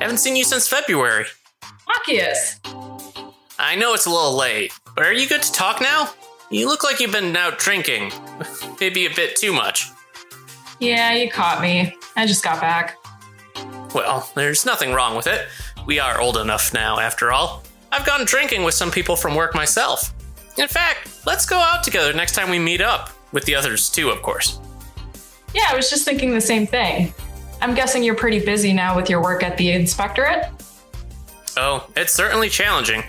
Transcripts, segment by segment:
Haven't seen you since February. Machias. I know it's a little late, but are you good to talk now? You look like you've been out drinking. Maybe a bit too much. Yeah, you caught me. I just got back. Well, there's nothing wrong with it. We are old enough now, after all. I've gone drinking with some people from work myself. In fact, let's go out together next time we meet up. With the others, too, of course. Yeah, I was just thinking the same thing. I'm guessing you're pretty busy now with your work at the inspectorate? Oh, it's certainly challenging.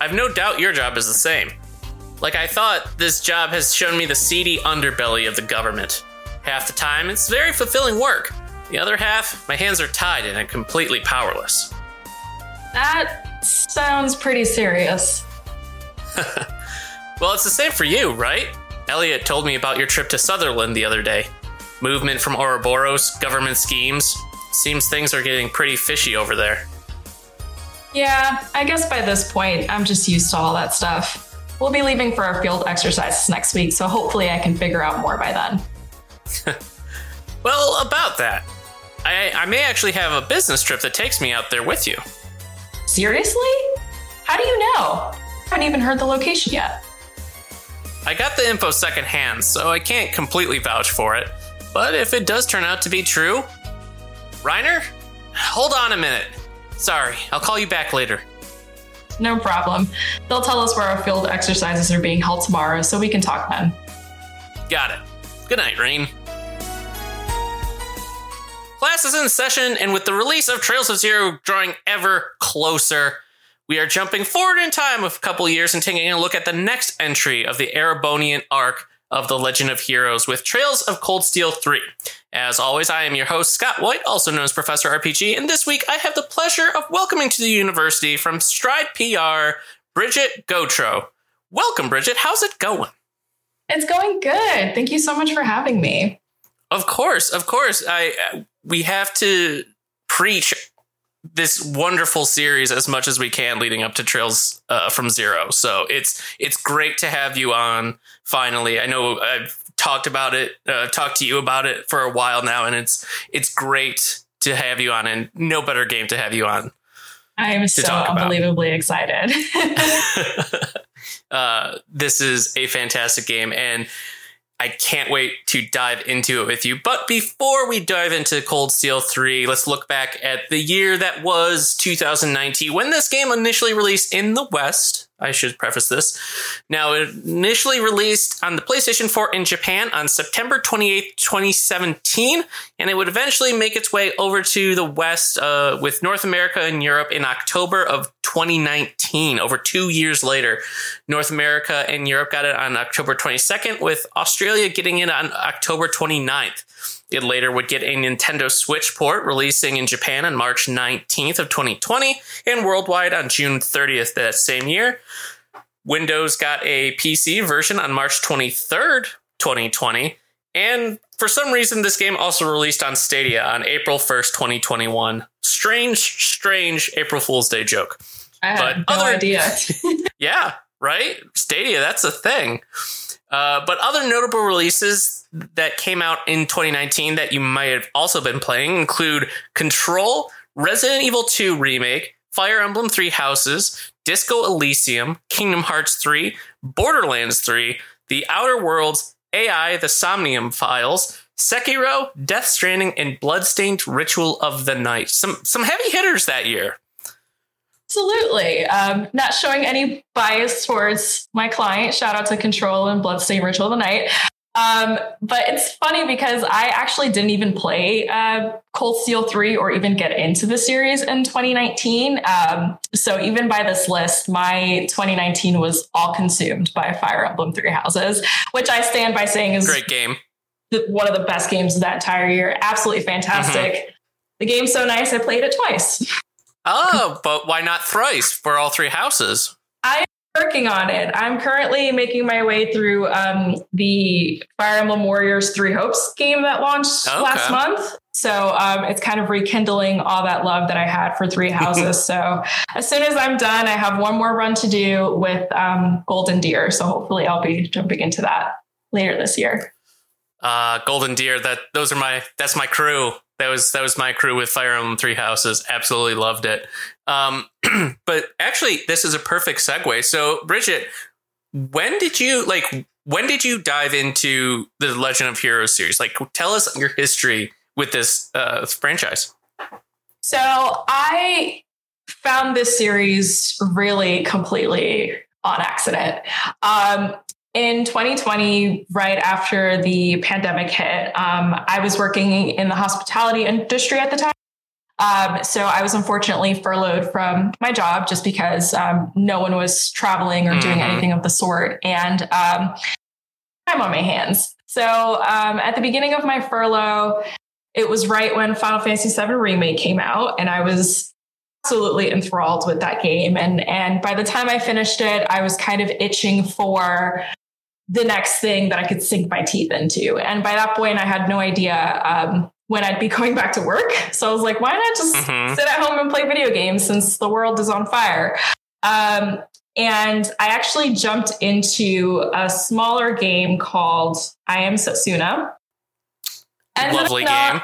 I've no doubt your job is the same. Like I thought, this job has shown me the seedy underbelly of the government. Half the time, it's very fulfilling work. The other half, my hands are tied and I'm completely powerless. That sounds pretty serious. Well, it's the same for you, right? Elliot told me about your trip to Sutherland the other day. Movement from Ouroboros, government schemes. Seems things are getting pretty fishy over there. Yeah, I guess by this point, I'm just used to all that stuff. We'll be leaving for our field exercises next week, so hopefully I can figure out more by then. Well, about that. I, I may actually have a business trip that takes me out there with you. Seriously? How do you know? I haven't even heard the location yet. I got the info secondhand, so I can't completely vouch for it. But if it does turn out to be true, Rean, hold on a minute. Sorry, I'll call you back later. No problem. They'll tell us where our field exercises are being held tomorrow, so we can talk then. Got it. Good night, Rean. Class is in session, and with the release of Trails of Zero drawing ever closer, we are jumping forward in time a couple years and taking a look at the next entry of the Erebonian arc of the Legend of Heroes with Trails of Cold Steel 3. As always, I am your host, Scott White, also known as Professor RPG, and this week I have the pleasure of welcoming to the university from Stride PR, Bridget Gotro. Welcome, Bridget. How's it going? It's going good. Thank you so much for having me. Of course, of course. I uh, we have to preach this wonderful series as much as we can leading up to Trails uh, from Zero. So it's it's great to have you on finally. I know I've talked about it, uh, talked to you about it for a while now, and it's it's great to have you on, and no better game to have you on. I am so unbelievably excited. uh, this is a fantastic game, and I can't wait to dive into it with you. But before we dive into Cold Steel 3, let's look back at the year that was 2019 when this game initially released in the West. I should preface this. Now, it initially released on the PlayStation 4 in Japan on September 28th, 2017, and it would eventually make its way over to the West uh, with North America and Europe in October of 2019, over two years later. North America and Europe got it on October 22nd, with Australia getting it on October 29th. It later would get a Nintendo Switch port releasing in Japan on March 19th of 2020 and worldwide on June 30th that same year. Windows got a PC version on March 23rd, 2020. And for some reason, this game also released on Stadia on April 1st, 2021. Strange, strange April Fool's Day joke. I had But no other- idea. Yeah, right? Stadia, that's a thing. Uh, but other notable releases that came out in 2019 that you might have also been playing include Control, Resident Evil 2 Remake, Fire Emblem Three Houses, Disco Elysium, Kingdom Hearts 3, Borderlands 3, The Outer Worlds, AI, The Somnium Files, Sekiro, Death Stranding, and Bloodstained Ritual of the Night. Some some heavy hitters that year. Absolutely. Um, not showing any bias towards my client. Shout out to Control and Bloodstained Ritual of the Night. Um, but it's funny because I actually didn't even play uh, Cold Steel 3 or even get into the series in 2019. Um, so even by this list, my 2019 was all consumed by Fire Emblem Three Houses, which I stand by saying is great game. The, one of the best games of that entire year. Absolutely fantastic. Mm-hmm. The game's so nice, I played it twice. Oh, but why not thrice for all three houses? I am working on it. I'm currently making my way through um, the Fire Emblem Warriors Three Hopes game that launched okay. last month. So um, it's kind of rekindling all that love that I had for Three Houses. so as soon as I'm done, I have one more run to do with um, Golden Deer. So hopefully I'll be jumping into that later this year. Uh, Golden Deer. That those are my that's my crew. That was that was my crew with Fire Emblem Three Houses. Absolutely loved it. Um, but actually, this is a perfect segue. So, Bridget, when did you like? When did you dive into the Legend of Heroes series? Like, tell us your history with this uh, franchise. So, I found this series really completely on accident. Um, in 2020, right after the pandemic hit, um, I was working in the hospitality industry at the time. Um, so I was unfortunately furloughed from my job just because um, no one was traveling or doing mm-hmm. anything of the sort. And um, I'm on my hands. So um, at the beginning of my furlough, it was right when Final Fantasy VII Remake came out, and I was absolutely enthralled with that game. And and by the time I finished it, I was kind of itching for the next thing that I could sink my teeth into. And by that point, I had no idea um, when I'd be going back to work. So I was like, why not just mm-hmm. sit at home and play video games since the world is on fire? Um, and I actually jumped into a smaller game called I Am Setsuna. lovely not, game.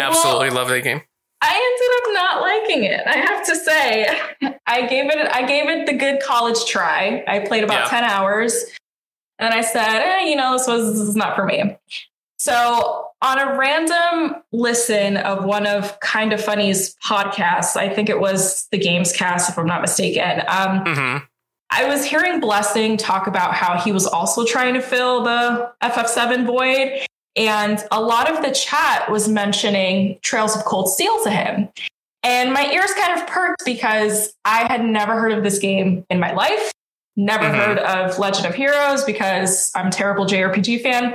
Absolutely well, lovely game. I ended up not liking it. I have to say, I gave it I gave it the good college try. I played about yeah. 10 hours and I said, eh, you know, this was this is not for me. So on a random listen of one of Kind of Funny's podcasts, I think it was the Games Cast, if I'm not mistaken. Um, mm-hmm. I was hearing Blessing talk about how he was also trying to fill the FF7 void. And a lot of the chat was mentioning Trails of Cold Steel to him. And my ears kind of perked because I had never heard of this game in my life. Never mm-hmm. heard of Legend of Heroes because I'm a terrible JRPG fan.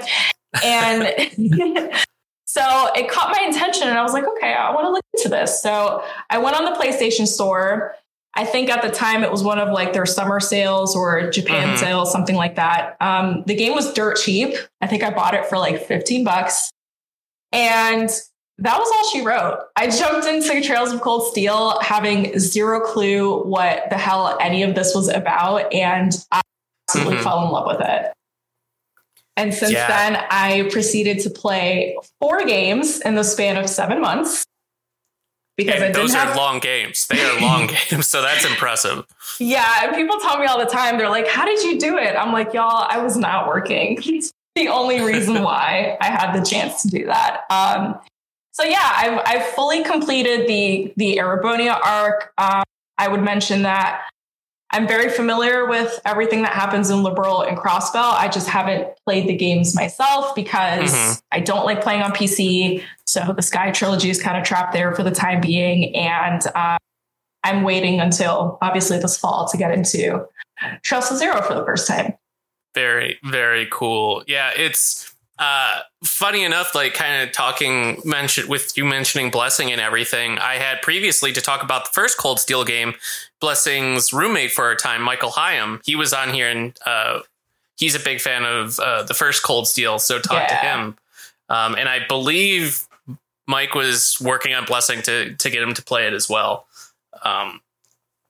And so it caught my attention and I was like, okay, I want to look into this. So I went on the PlayStation store. I think at the time it was one of like their summer sales or Japan mm-hmm. sales, something like that. Um, the game was dirt cheap. I think I bought it for like 15 bucks. And that was all she wrote. I jumped into Trails of Cold Steel having zero clue what the hell any of this was about. And I absolutely mm-hmm. fell in love with it. And since yeah. then, I proceeded to play four games in the span of seven months. Because and those are long games. They are long games, so that's impressive. Yeah, and people tell me all the time, they're like, "How did you do it?" I'm like, "Y'all, I was not working." It's the only reason why I had the chance to do that. Um, so yeah, I've, I've fully completed the the Erebonia arc. Um, I would mention that I'm very familiar with everything that happens in Liberl and Crossbell. I just haven't played the games myself because mm-hmm. I don't like playing on PC. So the Sky trilogy is kind of trapped there for the time being, and uh, I'm waiting until obviously this fall to get into Trails to Zero for the first time. Very, very cool. Yeah, it's uh, funny enough, like kind of talking mention with you mentioning Blessing and everything. I had previously to talk about the first Cold Steel game. Blessing's roommate for a time, Michael Hyam, he was on here and uh, he's a big fan of uh, the first Cold Steel. So talk yeah. to him. Um, and I believe Mike was working on Blessing to to get him to play it as well. Um,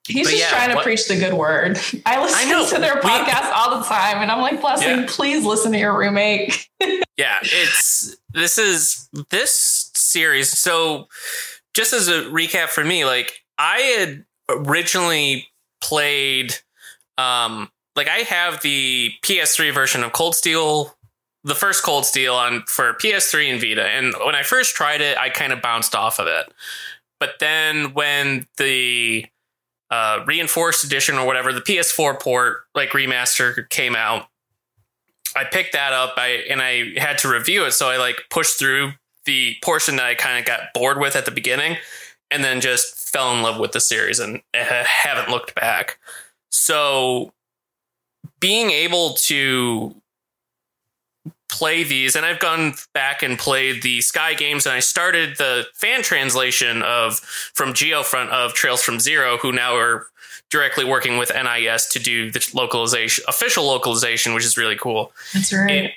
He's just yeah, trying to what, preach the good word. I listen I to their podcast all the time, and I'm like, blessing, yeah. please listen to your roommate. yeah, it's this is this series. So, just as a recap for me, like I had originally played, um, like I have the PS3 version of Cold Steel, the first Cold Steel on for PS3 and Vita, and when I first tried it, I kind of bounced off of it. But then when the uh, reinforced edition or whatever, the PS4 port like remaster came out. I picked that up. I and I had to review it, so I like pushed through the portion that I kind of got bored with at the beginning, and then just fell in love with the series and haven't looked back. So being able to play these and I've gone back and played the Sky games and I started the fan translation of from Geofront of Trails from Zero who now are directly working with NIS to do the localization official localization which is really cool. That's right. It,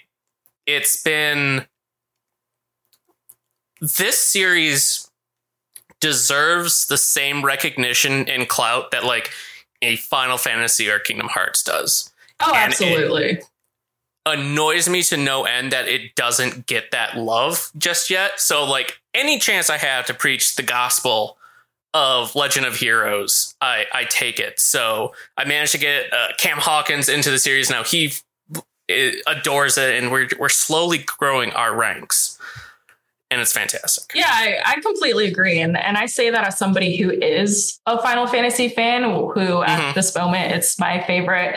it's been this series deserves the same recognition and clout that like a Final Fantasy or Kingdom Hearts does. Oh, and absolutely. It, annoys me to no end that it doesn't get that love just yet. So, like, any chance I have to preach the gospel of Legend of Heroes, I, I take it. So, I managed to get uh, Cam Hawkins into the series now. He adores it, and we're, we're slowly growing our ranks. And it's fantastic. Yeah, I, I completely agree. And, and I say that as somebody who is a Final Fantasy fan, who at mm-hmm. this moment, it's my favorite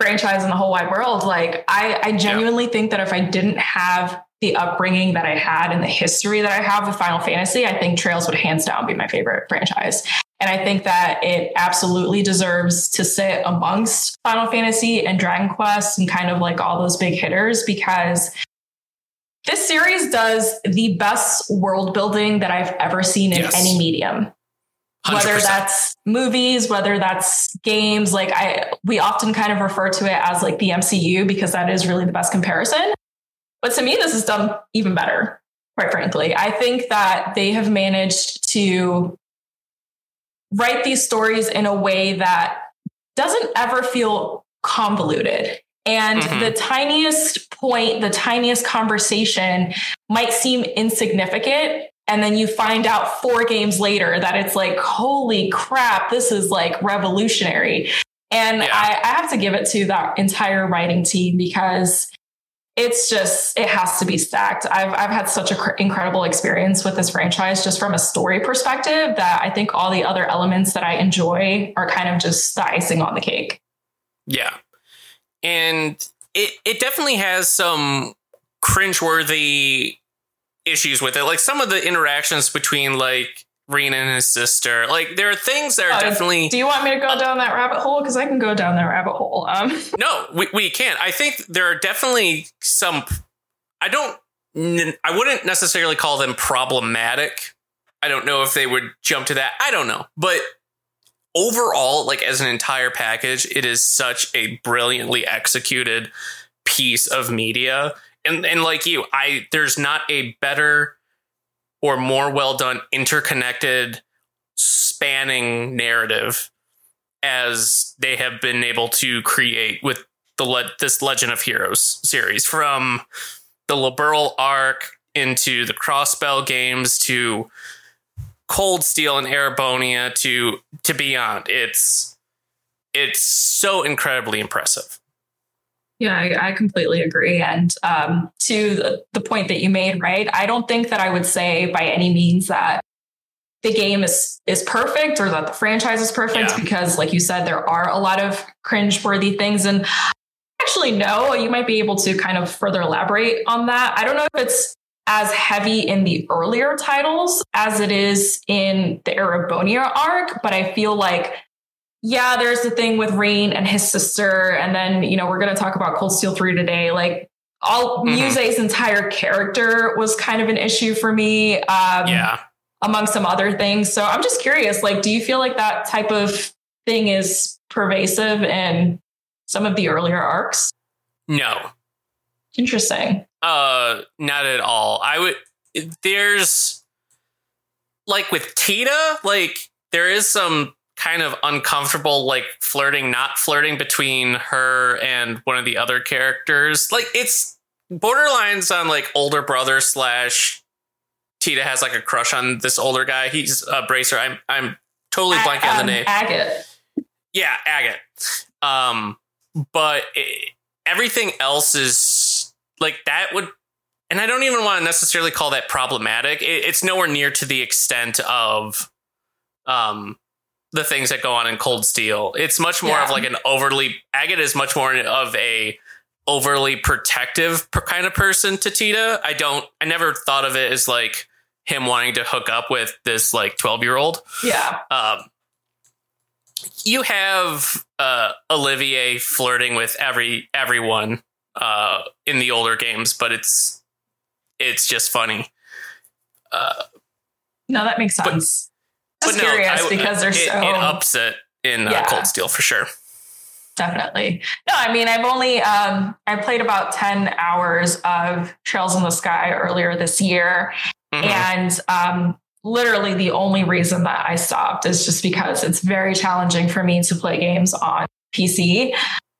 franchise in the whole wide world. Like I, I genuinely yeah. think that if I didn't have the upbringing that I had and the history that I have with Final Fantasy, I think Trails would hands down be my favorite franchise. And I think that it absolutely deserves to sit amongst Final Fantasy and Dragon Quest and kind of like all those big hitters because this series does the best world building that I've ever seen in yes. any medium. 100%. whether that's movies whether that's games like i we often kind of refer to it as like the mcu because that is really the best comparison but to me this is done even better quite frankly i think that they have managed to write these stories in a way that doesn't ever feel convoluted and mm-hmm. the tiniest point, the tiniest conversation might seem insignificant, and then you find out four games later that it's like, holy crap, this is like revolutionary. And yeah. I, I have to give it to that entire writing team because it's just it has to be stacked. I've I've had such an cr- incredible experience with this franchise just from a story perspective that I think all the other elements that I enjoy are kind of just the icing on the cake. Yeah. And it it definitely has some cringeworthy issues with it. Like some of the interactions between like Rean and his sister. Like there are things that are uh, definitely. Do you want me to go down that rabbit hole? Because I can go down that rabbit hole. Um. No, we we can't. I think there are definitely some. I don't. I wouldn't necessarily call them problematic. I don't know if they would jump to that. I don't know, but overall, like as an entire package, it is such a brilliantly executed piece of media and and like you, I there's not a better or more well done interconnected spanning narrative as they have been able to create with the le- this Legend of Heroes series from the Liberl arc into the Crossbell games to Cold Steel and Erebonia to to beyond. It's it's so incredibly impressive. Yeah, I, I, completely agree. And um, to the, the point that you made, right? I don't think that I would say by any means that the game is is perfect or that the franchise is perfect yeah. because, like you said, there are a lot of cringe-worthy things. And actually, no, you might be able to kind of further elaborate on that. I don't know if it's as heavy in the earlier titles as it is in the Erebonia arc, but I feel like yeah, there's the thing with Rean and his sister. And then, you know, we're going to talk about Cold Steel 3 today. Like, all mm-hmm. Muse's entire character was kind of an issue for me. Um, yeah. Among some other things. So I'm just curious, like, do you feel like that type of thing is pervasive in some of the earlier arcs? No. Interesting. Uh, not at all. I would, there's, like with Tita, like, there is some kind of uncomfortable like flirting not flirting between her and one of the other characters. Like it's borderlines on like older brother slash tita has like a crush on this older guy. He's a bracer. I'm i'm totally blanking um, on the um, name. Agate. Yeah agate. Um but it, everything else is like that would and i don't even want to necessarily call that problematic. It, it's nowhere near to the extent of um the things that go on in Cold Steel. It's much more yeah. of like an overly Agate is much more of a overly protective kind of person to Tita. I don't. I never thought of it as like him wanting to hook up with this like 12 year old. Yeah. Um, you have uh, Olivier flirting with every everyone uh, in the older games, but it's it's just funny. Uh, no, that makes sense. But, but curious I, because they're it, so it ups it in uh. Cold Steel for sure. Definitely. No, I mean, I've only um, I played about ten hours of Trails in the Sky earlier this year, mm-hmm. and um, literally the only reason that I stopped is just because it's very challenging for me to play games on PC.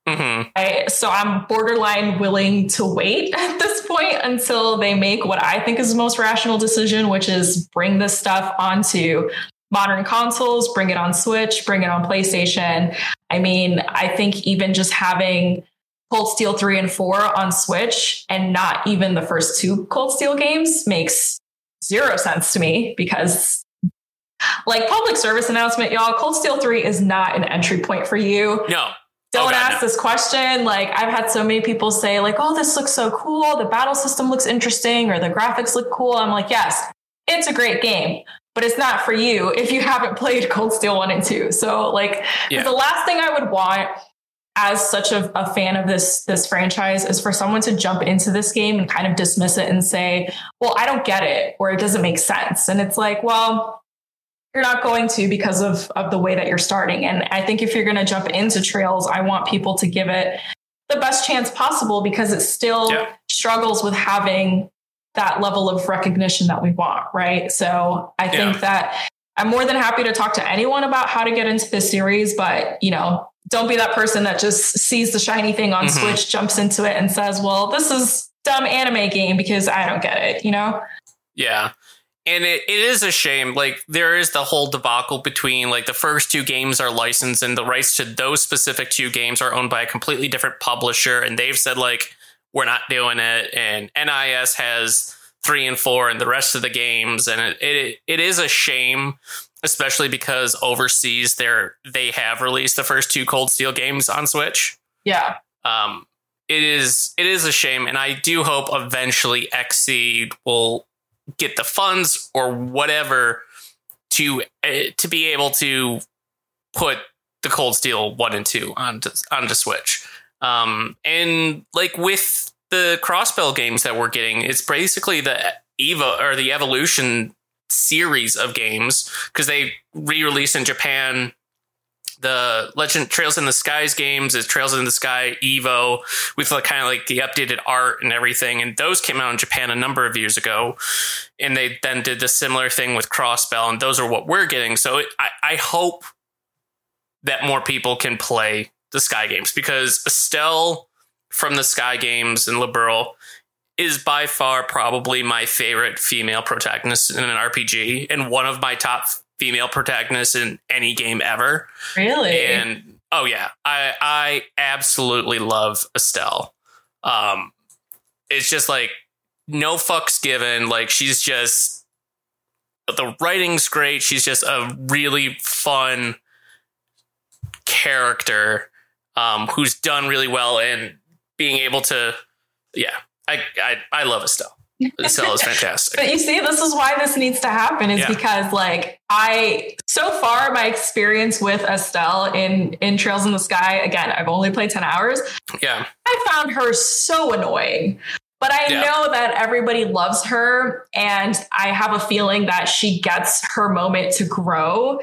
Mm-hmm. I, so I'm borderline willing to wait at this point until they make what I think is the most rational decision, which is bring this stuff onto modern consoles, bring it on Switch, bring it on PlayStation. I mean, I think even just having Cold Steel 3 and 4 on Switch and not even the first two Cold Steel games makes zero sense to me because like public service announcement, y'all, Cold Steel 3 is not an entry point for you. No. Oh, Don't oh, God, ask no. this question. Like I've had so many people say like, "Oh, this looks so cool. The battle system looks interesting or the graphics look cool." I'm like, "Yes, it's a great game, but it's not for you if you haven't played Cold Steel 1 and 2." So, like yeah. the last thing I would want as such a, a, fan of this this franchise is for someone to jump into this game and kind of dismiss it and say, "Well, I don't get it," or "It doesn't make sense." And it's like, well, you're not going to because of of the way that you're starting. And I think if you're going to jump into Trails, I want people to give it the best chance possible because it still yeah. struggles with having that level of recognition that we want, right? So I think yeah. that I'm more than happy to talk to anyone about how to get into this series, but you know, don't be that person that just sees the shiny thing on mm-hmm. Switch, jumps into it, and says, "Well, this is dumb anime game because I don't get it." You know? Yeah. And it, it is a shame. Like there is the whole debacle between like the first two games are licensed and the rights to those specific two games are owned by a completely different publisher, and they've said like we're not doing it, and NIS has three and four and the rest of the games, and it, it, it is a shame especially because overseas they're they have released the first two Cold Steel games on Switch. Yeah. Um it is it is a shame and I do hope eventually Xseed will get the funds or whatever to uh, to be able to put the Cold Steel 1 and 2 onto onto Switch. Um and like with the Crossbell games that we're getting, it's basically the Eva or the evolution series of games because they re-released in Japan the Legend Trails in the Skies games is Trails in the Sky Evo with like kind of like the updated art and everything. And those came out in Japan a number of years ago. And they then did the similar thing with Crossbell, and those are what we're getting. So it, I, I hope that more people can play the Sky games because Estelle from the Sky games and Liberl is by far probably my favorite female protagonist in an RPG and one of my top female protagonists in any game ever. Really? And oh yeah, I I absolutely love Estelle. Um it's just like no fucks given, like she's just the writing's great. She's just a really fun character um who's done really well and being able to yeah, I I, I love Estelle. Estelle is fantastic. but you see, this is why this needs to happen, is yeah. because like I so far my experience with Estelle in in Trails in the Sky, again, I've only played 10 hours. Yeah. I found her so annoying. But I yeah. know that everybody loves her, and I have a feeling that she gets her moment to grow.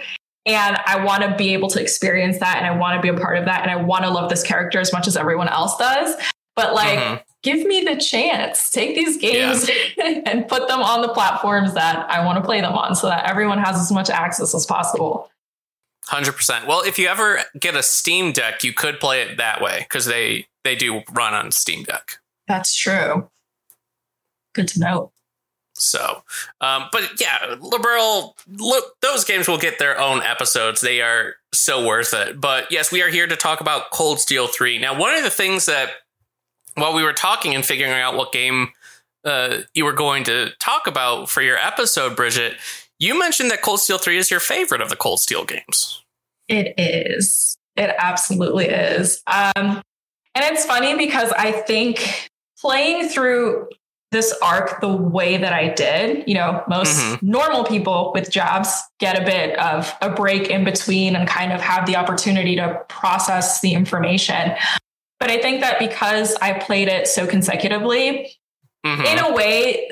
And I want to be able to experience that, and I want to be a part of that, and I want to love this character as much as everyone else does. But like, mm-hmm give me the chance. Take these games yeah. and put them on the platforms that I want to play them on so that everyone has as much access as possible. 100%. Well, if you ever get a Steam Deck, you could play it that way because they they do run on Steam Deck. That's true. Good to know. So, um, but yeah, Liberl. look, those games will get their own episodes. They are so worth it. But yes, we are here to talk about Cold Steel 3. Now, one of the things that while we were talking and figuring out what game uh, you were going to talk about for your episode, Bridget, you mentioned that Cold Steel 3 is your favorite of the Cold Steel games. It is. It absolutely is. Um, And it's funny because I think playing through this arc the way that I did, you know, most mm-hmm. normal people with jobs get a bit of a break in between and kind of have the opportunity to process the information. But I think that because I played it so consecutively, mm-hmm. in a way,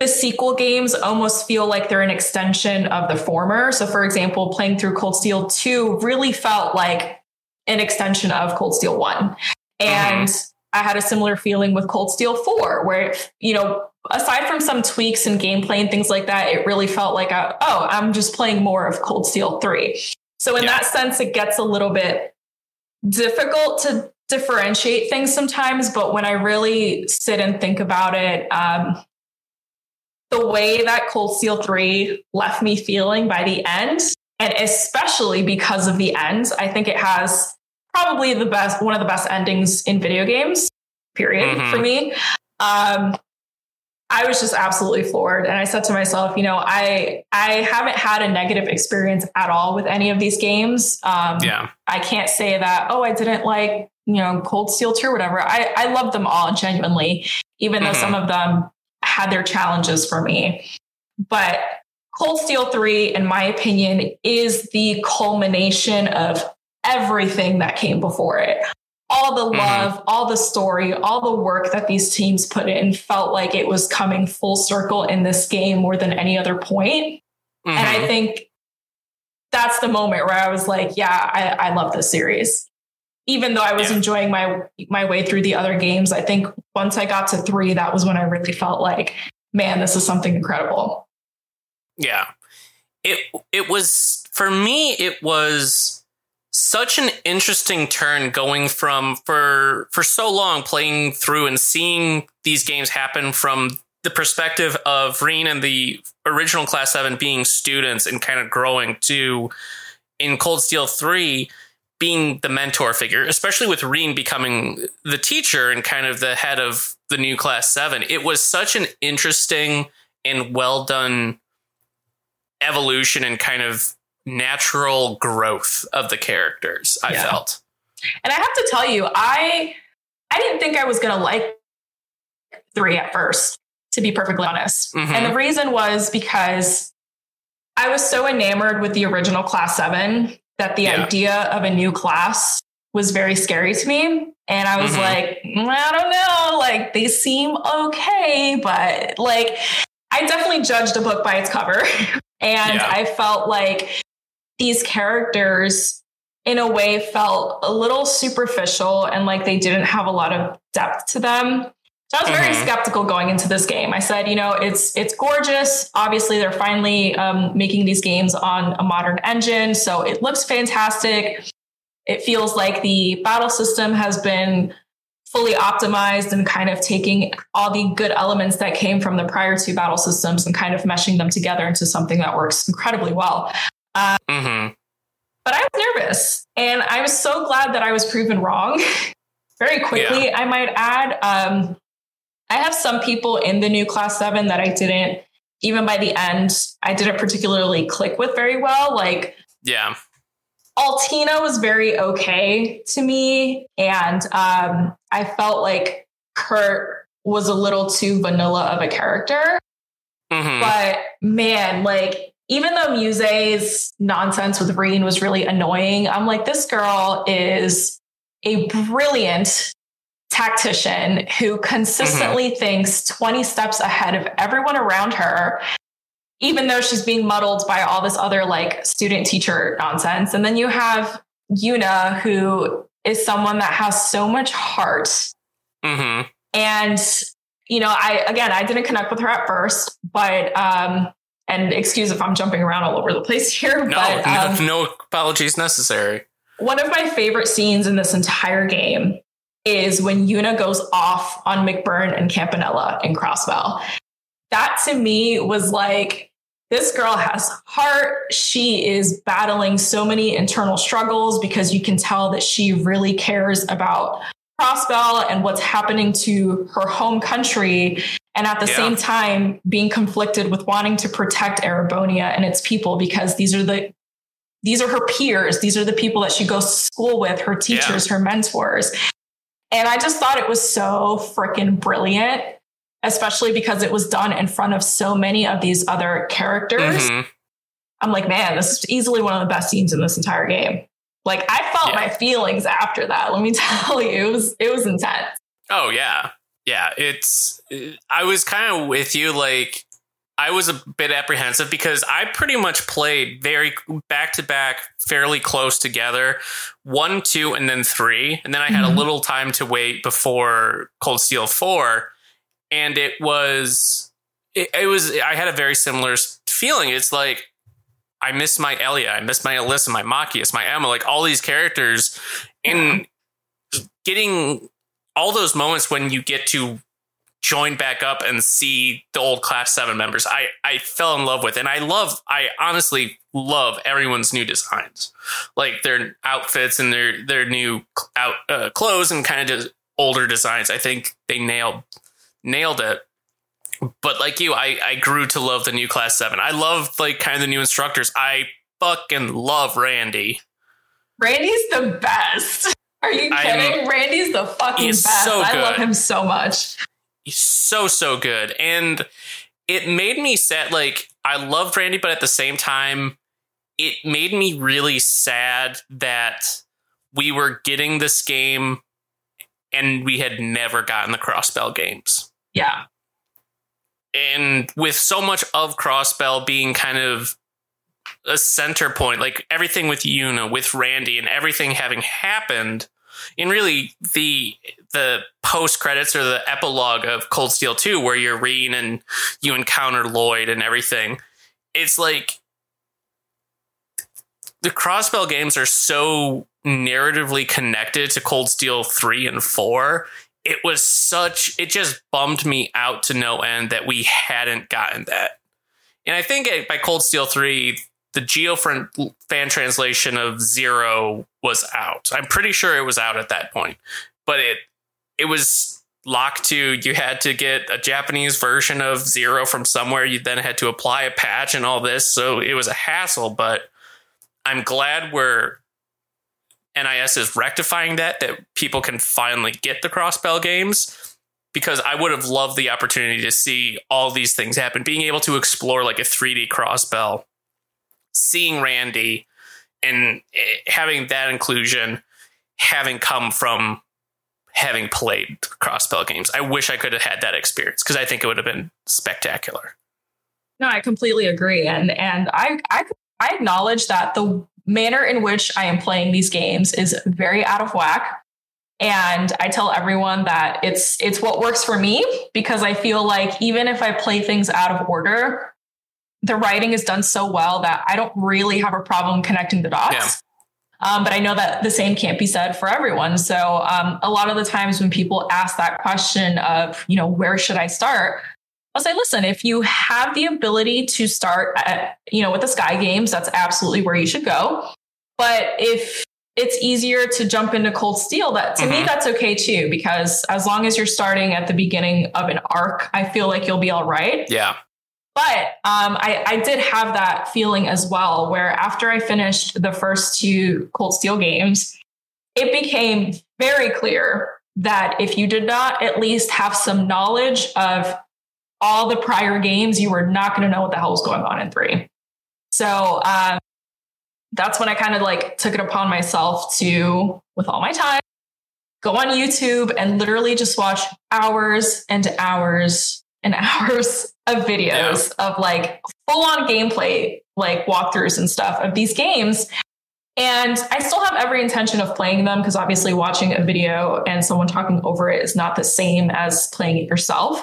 the sequel games almost feel like they're an extension of the former. So, for example, playing through Cold Steel 2 really felt like an extension of Cold Steel 1. And mm-hmm. I had a similar feeling with Cold Steel 4, where, you know, aside from some tweaks and gameplay and things like that, it really felt like, a, oh, I'm just playing more of Cold Steel 3. So, in yeah. that sense, it gets a little bit difficult to differentiate things sometimes. But when I really sit and think about it, um, the way that Cold Steel 3 left me feeling by the end, and especially because of the end, I think it has probably the best, one of the best endings in video games, period, mm-hmm. for me. Um, I was just absolutely floored. And I said to myself, you know, I I haven't had a negative experience at all with any of these games. Um, yeah. I can't say that, oh, I didn't like, you know, Cold Steel 2 or whatever. I, I love them all genuinely, even mm-hmm. though some of them had their challenges for me. But Cold Steel 3, in my opinion, is the culmination of everything that came before it. All the mm-hmm. love, mm-hmm. all the story, all the work that these teams put in felt like it was coming full circle in this game more than any other point. Mm-hmm. And I mm-hmm. think that's the moment where I was like, yeah, I, I love this series. Even though I was yeah. enjoying my my way through the other games, I think once I got to three, that was when I really felt like, man, this is something incredible. Yeah. It it was for me, it was such an interesting turn going from for for so long playing through and seeing these games happen from the perspective of Rean and the original class 7 being students and kind of growing to in Cold Steel 3 being the mentor figure, especially with Rean becoming the teacher and kind of the head of the new class 7. It was such an interesting and well done evolution and kind of natural growth of the characters. I yeah. felt, and I have to tell you, I I didn't think I was going to like three at first, to be perfectly honest. Mm-hmm. And the reason was because I was so enamored with the original Class Seven that the yeah. idea of a new class was very scary to me. And I was mm-hmm. like, mm, I don't know, like they seem okay, but like I definitely judged a book by its cover. and yeah. I felt like these characters in a way felt a little superficial and like they didn't have a lot of depth to them. So I was very mm-hmm. skeptical going into this game. I said, you know, it's it's gorgeous. Obviously, they're finally um, making these games on a modern engine, so it looks fantastic. It feels like the battle system has been fully optimized and kind of taking all the good elements that came from the prior two battle systems and kind of meshing them together into something that works incredibly well. Uh, mm-hmm. But I was nervous and I was so glad that I was proven wrong very quickly. Yeah. I might add, um, I have some people in the new class seven that I didn't, even by the end, I didn't particularly click with very well. Like, yeah. Altina was very okay to me. And um, I felt like Kurt was a little too vanilla of a character. Mm-hmm. But man, like even though Muse's nonsense with Rean was really annoying, I'm like, this girl is a brilliant tactician who consistently mm-hmm. thinks 20 steps ahead of everyone around her, even though she's being muddled by all this other like student teacher nonsense. And then you have Yuna, who is someone that has so much heart. Mm-hmm. And, you know, I, again, I didn't connect with her at first, but, um, and excuse if I'm jumping around all over the place here. No, but, um, no, no apologies necessary. One of my favorite scenes in this entire game is when Yuna goes off on McBurn and Campanella in Crossbell. That to me was like, this girl has heart. She is battling so many internal struggles because you can tell that she really cares about Crossbell and what's happening to her home country and at the yeah. same time being conflicted with wanting to protect Erebonia and its people because these are the these are her peers these are the people that she goes to school with her teachers yeah. her mentors And I just thought it was so freaking brilliant, especially because it was done in front of so many of these other characters. Mm-hmm. I'm like, man, this is easily one of the best scenes in this entire game. Like I felt yeah. my feelings after that. Let me tell you, it was it was intense. Oh yeah. Yeah, it's I was kind of with you like I was a bit apprehensive because I pretty much played very back to back, fairly close together, one, two, and then three. And then I had mm-hmm. a little time to wait before Cold Steel 4. And it was, it, it, was, I had a very similar feeling. It's like, I miss my Elia, I miss my Alisa, my Machias, my Emma, like all these characters. And getting all those moments when you get to join back up and see the old class 7 members i i fell in love with. And i love i honestly love everyone's new designs. Like their outfits and their their new out uh, clothes and kind of just older designs. I think they nailed nailed it. But like you i i grew to love the new class 7 i love like kind of the new instructors. I fucking love randy. Randy's the best are you kidding? I'm, Randy's the fucking best. So I love him so much. He's so so good, and it made me sad. Like I loved Randy, but at the same time, it made me really sad that we were getting this game and we had never gotten the Crossbell games. Yeah. And with so much of Crossbell being kind of a center point, like everything with Yuna, with Randy, and everything having happened, in really the the post credits or the epilogue of Cold Steel 2 where you're reading and you encounter Lloyd and everything. It's like the Crossbell games are so narratively connected to Cold Steel 3 and 4. It was such it just bummed me out to no end that we hadn't gotten that. And I think by Cold Steel 3 the Geo fan translation of Zero was out. I'm pretty sure it was out at that point, but it it was locked to you had to get a Japanese version of Zero from somewhere. You then had to apply a patch and all this, so it was a hassle. But I'm glad we're NIS is rectifying that that people can finally get the Crossbell games because I would have loved the opportunity to see all these things happen. Being able to explore like a 3D Crossbell seeing Randy and eh, having that inclusion having come from having played crossbell games. I wish I could have had that experience because I think it would have been spectacular. No, I completely agree, and and I, I I acknowledge that the manner in which I am playing these games is very out of whack. And I tell everyone that it's it's what works for me because I feel like even if I play things out of order, the writing is done so well that I don't really have a problem connecting the dots. Yeah. Um, but I know that the same can't be said for everyone. So um, a lot of the times when people ask that question of, you know, where should I start? I'll say, listen, if you have the ability to start at, you know, with the Sky Games, that's absolutely where you should go. But if it's easier to jump into Cold Steel, that to mm-hmm. me, that's okay too, because as long as you're starting at the beginning of an arc, I feel like you'll be all right. Yeah. But um, I, I, did have that feeling as well, where after I finished the first two Cold Steel games, it became very clear that if you did not at least have some knowledge of all the prior games, you were not going to know what the hell was going on in three. So um, that's when I kind of like took it upon myself to, with all my time, go on YouTube and literally just watch hours and hours and hours of videos yeah. of like full on gameplay, like walkthroughs and stuff of these games. And I still have every intention of playing them because obviously watching a video and someone talking over it is not the same as playing it yourself.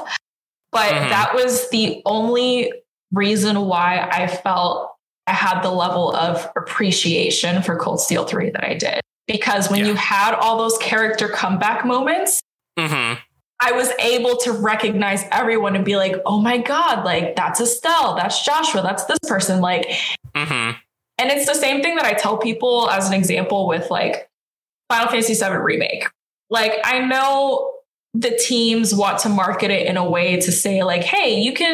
But mm-hmm. that was the only reason why I felt I had the level of appreciation for Cold Steel 3 that I did. Because when yeah. you had all those character comeback moments, mm-hmm. I was able to recognize everyone and be like, oh my God, like that's Estelle, that's Joshua, that's this person. Like, mm-hmm. and it's the same thing that I tell people as an example with like Final Fantasy VII Remake. Like, I know the teams want to market it in a way to say, like, hey, you can,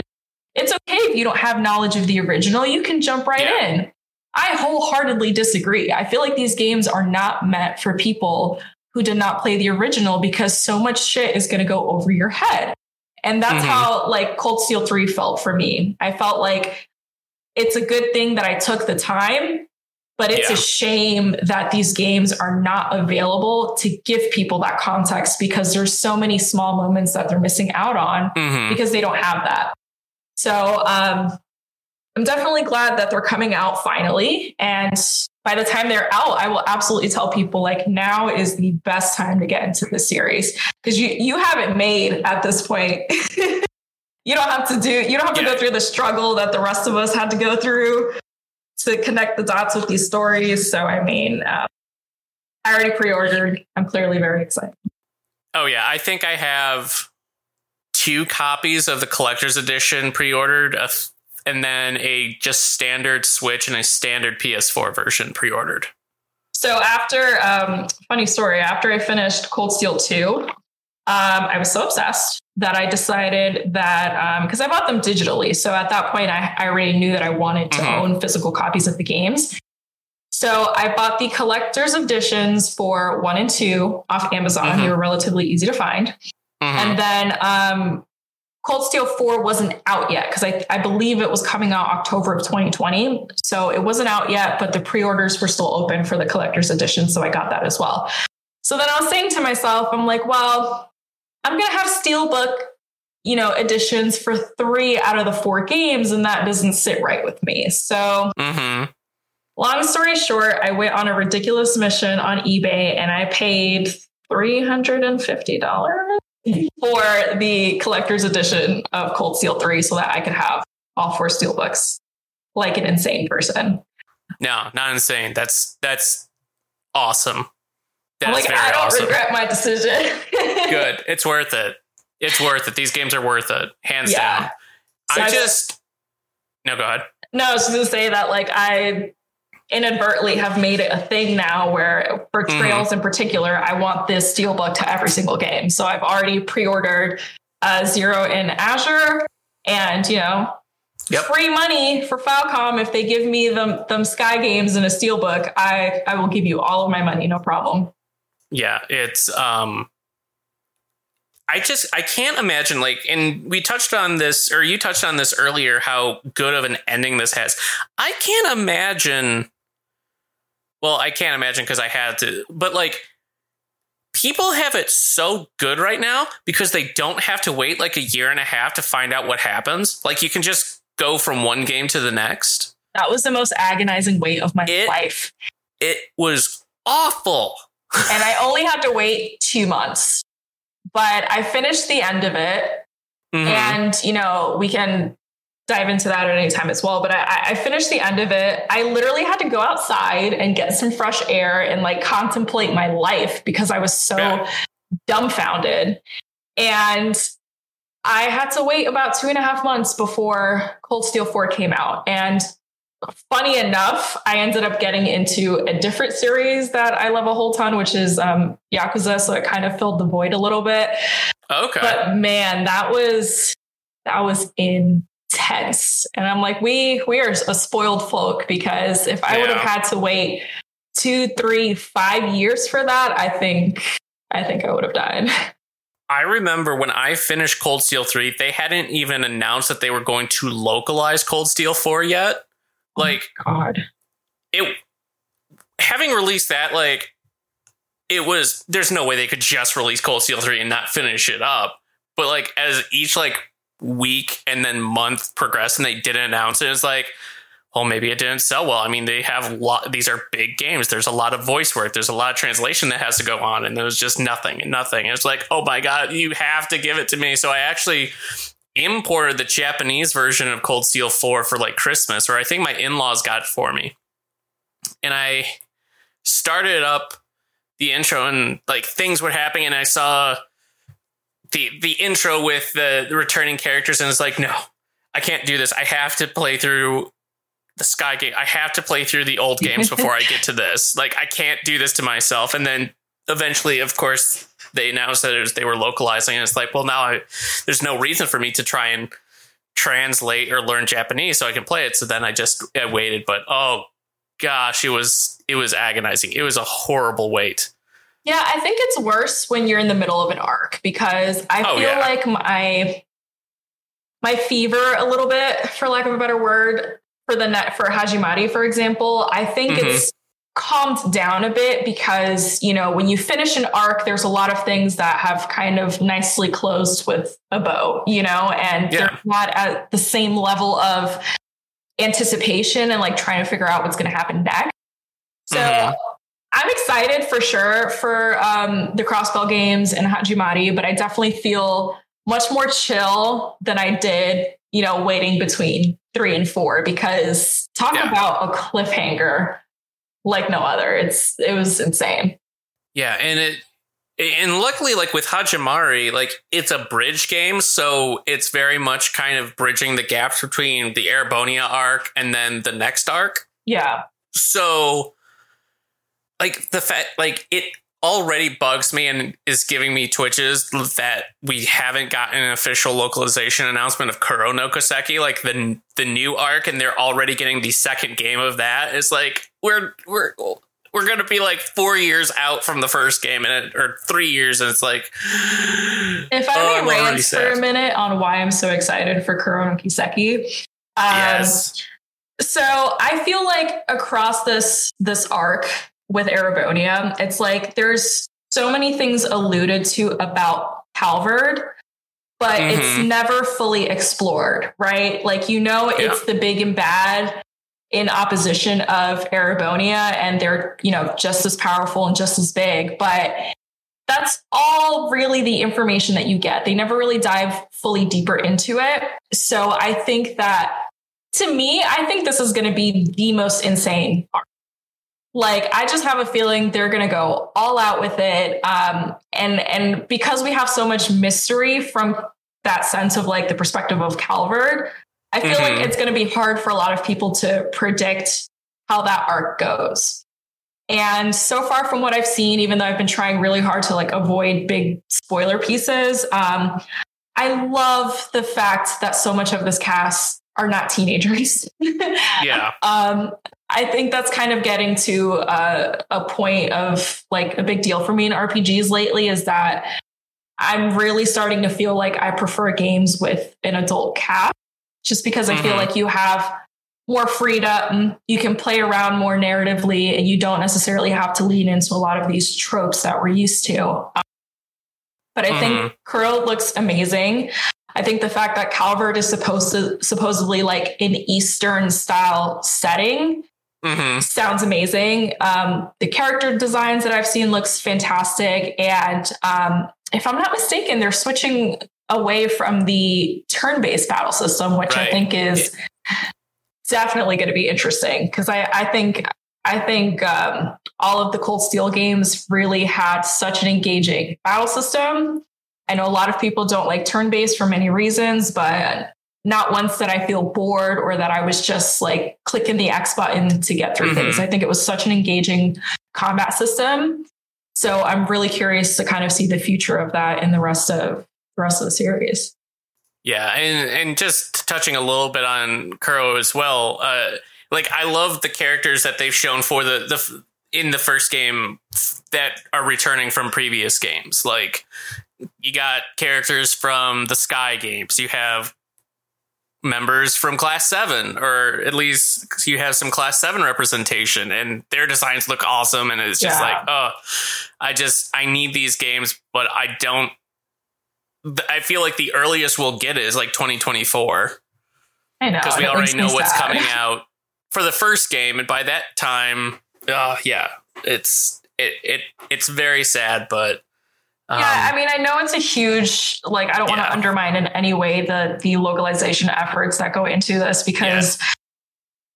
it's okay if you don't have knowledge of the original, you can jump right yeah. in. I wholeheartedly disagree. I feel like these games are not meant for people who did not play the original because so much shit is going to go over your head. And that's mm-hmm. how like Cold Steel 3 felt for me. I felt like it's a good thing that I took the time, but it's yeah. a shame that these games are not available to give people that context because there's so many small moments that they're missing out on mm-hmm. because they don't have that. So um, I'm definitely glad that they're coming out finally. And by the time they're out, I will absolutely tell people like now is the best time to get into the series because you you haven't made at this point. you don't have to do you don't have to yeah. go through the struggle that the rest of us had to go through to connect the dots with these stories. So I mean, uh, I already pre-ordered. I'm clearly very excited. Oh yeah, I think I have two copies of the collector's edition pre-ordered. A and then a just standard Switch and a standard PS4 version pre-ordered. So after, um, funny story, after I finished Cold Steel 2, um, I was so obsessed that I decided that because um, I bought them digitally. So at that point, I, I already knew that I wanted to mm-hmm. own physical copies of the games. So I bought the collector's editions for one and two off Amazon. Mm-hmm. They were relatively easy to find. Mm-hmm. And then um, Cold Steel 4 wasn't out yet because I, I believe it was coming out October of 2020. So it wasn't out yet, but the pre orders were still open for the collector's edition. So I got that as well. So then I was saying to myself, I'm like, well, I'm going to have Steelbook, you know, editions for three out of the four games, and that doesn't sit right with me. So, mm-hmm. long story short, I went on a ridiculous mission on eBay and I paid $350 for the collector's edition of Cold Steel 3 so that I could have all four steel books like an insane person. No, not insane. That's that's awesome. That's like, I don't awesome. regret my decision. Good. It's worth it. It's worth it. These games are worth it. Hands yeah. down. So I, I just No, go ahead. No, I was just gonna say that like I inadvertently have made it a thing now where for mm-hmm. trails mm. in particular, I want this steelbook to every single game. So I've already pre-ordered uh, Zero in Azure and, you know, yep. free money for Falcom. If they give me them, them Sky games in a steelbook, I, I will give you all of my money. No problem. Yeah. It's, um, I just I can't imagine like and we touched on this or you touched on this earlier how good of an ending this has. I can't imagine well, I can't imagine because I had to, but like people have it so good right now because they don't have to wait like a year and a half to find out what happens. Like you can just go from one game to the next. That was the most agonizing wait of my it, life. It was awful. and I only had to wait two months, but I finished the end of it. Mm-hmm. And, you know, we can dive into that at any time as well. But I, I, finished the end of it. I literally had to go outside and get some fresh air and like contemplate my life because I was so yeah. dumbfounded. And I had to wait about two and a half months before Cold Steel 4 came out. And funny enough, I ended up getting into a different series that I love a whole ton, which is um, Yakuza. So it kind of filled the void a little bit. Okay. But man, that was that was in tense. And I'm like, we we are a spoiled folk because if I would have had to wait two, three, five years for that, I think I think I would have died. I remember when I finished Cold Steel 3, they hadn't even announced that they were going to localize Cold Steel 4 yet. Oh like God. It having released that, like it was there's no way they could just release Cold Steel 3 and not finish it up. But like as each like week and then month progressed and they didn't announce it. It's like, well, maybe it didn't sell well. I mean, they have lot. These are big games. There's a lot of voice work. There's a lot of translation that has to go on, and there was just nothing and nothing. It's like, oh my god, you have to give it to me. So I actually imported the Japanese version of Cold Steel 4 for like Christmas, or I think my in laws got it for me, and I started up the intro, and like things were happening, and I saw the the intro with the, the returning characters, and it's like, no, I can't do this. I have to play through the Sky game. I have to play through the old games before I get to this. Like, I can't do this to myself. And then eventually, of course, they announced that was, they were localizing, and it's like, well, now I, there's no reason for me to try and translate or learn Japanese so I can play it. So then I just I waited, but oh gosh, it was it was agonizing. It was a horrible wait. Yeah, I think it's worse when you're in the middle of an arc because I oh, feel yeah. like my my fever a little bit, for lack of a better word, for the net for Hajimari, for example, I think mm-hmm. it's calmed down a bit because you know when you finish an arc there's a lot of things that have kind of nicely closed with a bow you know and yeah. they're not at the same level of anticipation and like trying to figure out what's going to happen next so mm-hmm. I'm excited for sure for um, the crossbell games and hajimari but i definitely feel much more chill than i did you know waiting between three and four because talk yeah. about a cliffhanger like no other. It's it was insane. Yeah, and it and luckily like with Hajimari, like it's a bridge game, so it's very much kind of bridging the gaps between the Erebonia arc and then the next arc. Yeah. So like the fact like it already bugs me and is giving me twitches that we haven't gotten an official localization announcement of Kuro no Kiseki, like the the new arc, and they're already getting the second game of that. It's like we're we're we're gonna be like four years out from the first game, and it, or three years, and it's like. If I may oh, rant for a minute on why I'm so excited for Kuro no Kiseki. Um, yes. So I feel like across this this arc, with Erebonia. It's like there's so many things alluded to about Calvard, but mm-hmm. it's never fully explored, right? Like, you know, yeah. it's the big and bad in opposition of Erebonia, and they're, you know, just as powerful and just as big. But that's all really the information that you get. They never really dive fully deeper into it. So I think that to me, I think this is going to be the most insane arc like i just have a feeling they're going to go all out with it um, and and because we have so much mystery from that sense of like the perspective of calvard i feel mm-hmm. like it's going to be hard for a lot of people to predict how that arc goes and so far from what i've seen even though i've been trying really hard to like avoid big spoiler pieces um, i love the fact that so much of this cast are not teenagers. yeah. Um, I think that's kind of getting to uh, a point of like a big deal for me in RPGs lately is that I'm really starting to feel like I prefer games with an adult cast just because I mm-hmm. feel like you have more freedom. You can play around more narratively and you don't necessarily have to lean into a lot of these tropes that we're used to. Um, but I mm-hmm. think Kuro looks amazing. I think the fact that Calvard is supposed to supposedly like an Eastern style setting mm-hmm. sounds amazing. Um, the character designs that I've seen looks fantastic, and um, if I'm not mistaken, they're switching away from the turn-based battle system, which right. I think is definitely going to be interesting because I, I think I think um, all of the Cold Steel games really had such an engaging battle system I know a lot of people don't like turn based for many reasons, but not once that I feel bored or that I was just like clicking the X button to get through mm-hmm. things. I think it was such an engaging combat system. So I'm really curious to kind of see the future of that in the rest of the rest of the series. Yeah, and and just touching a little bit on Kuro as well. Uh, like I love the characters that they've shown for the the in the first game that are returning from previous games. Like you got characters from the Sky games. You have members from class 7 or at least you have some class 7 representation and their designs look awesome and it's just yeah. like oh i just i need these games but i don't i feel like the earliest we'll get it is like 2024 i know because we already know what's sad. coming out for the first game and by that time uh yeah it's it, it it's very sad but yeah, um, I mean, I know it's a huge like I don't yeah. want to undermine in any way the the localization efforts that go into this because yeah.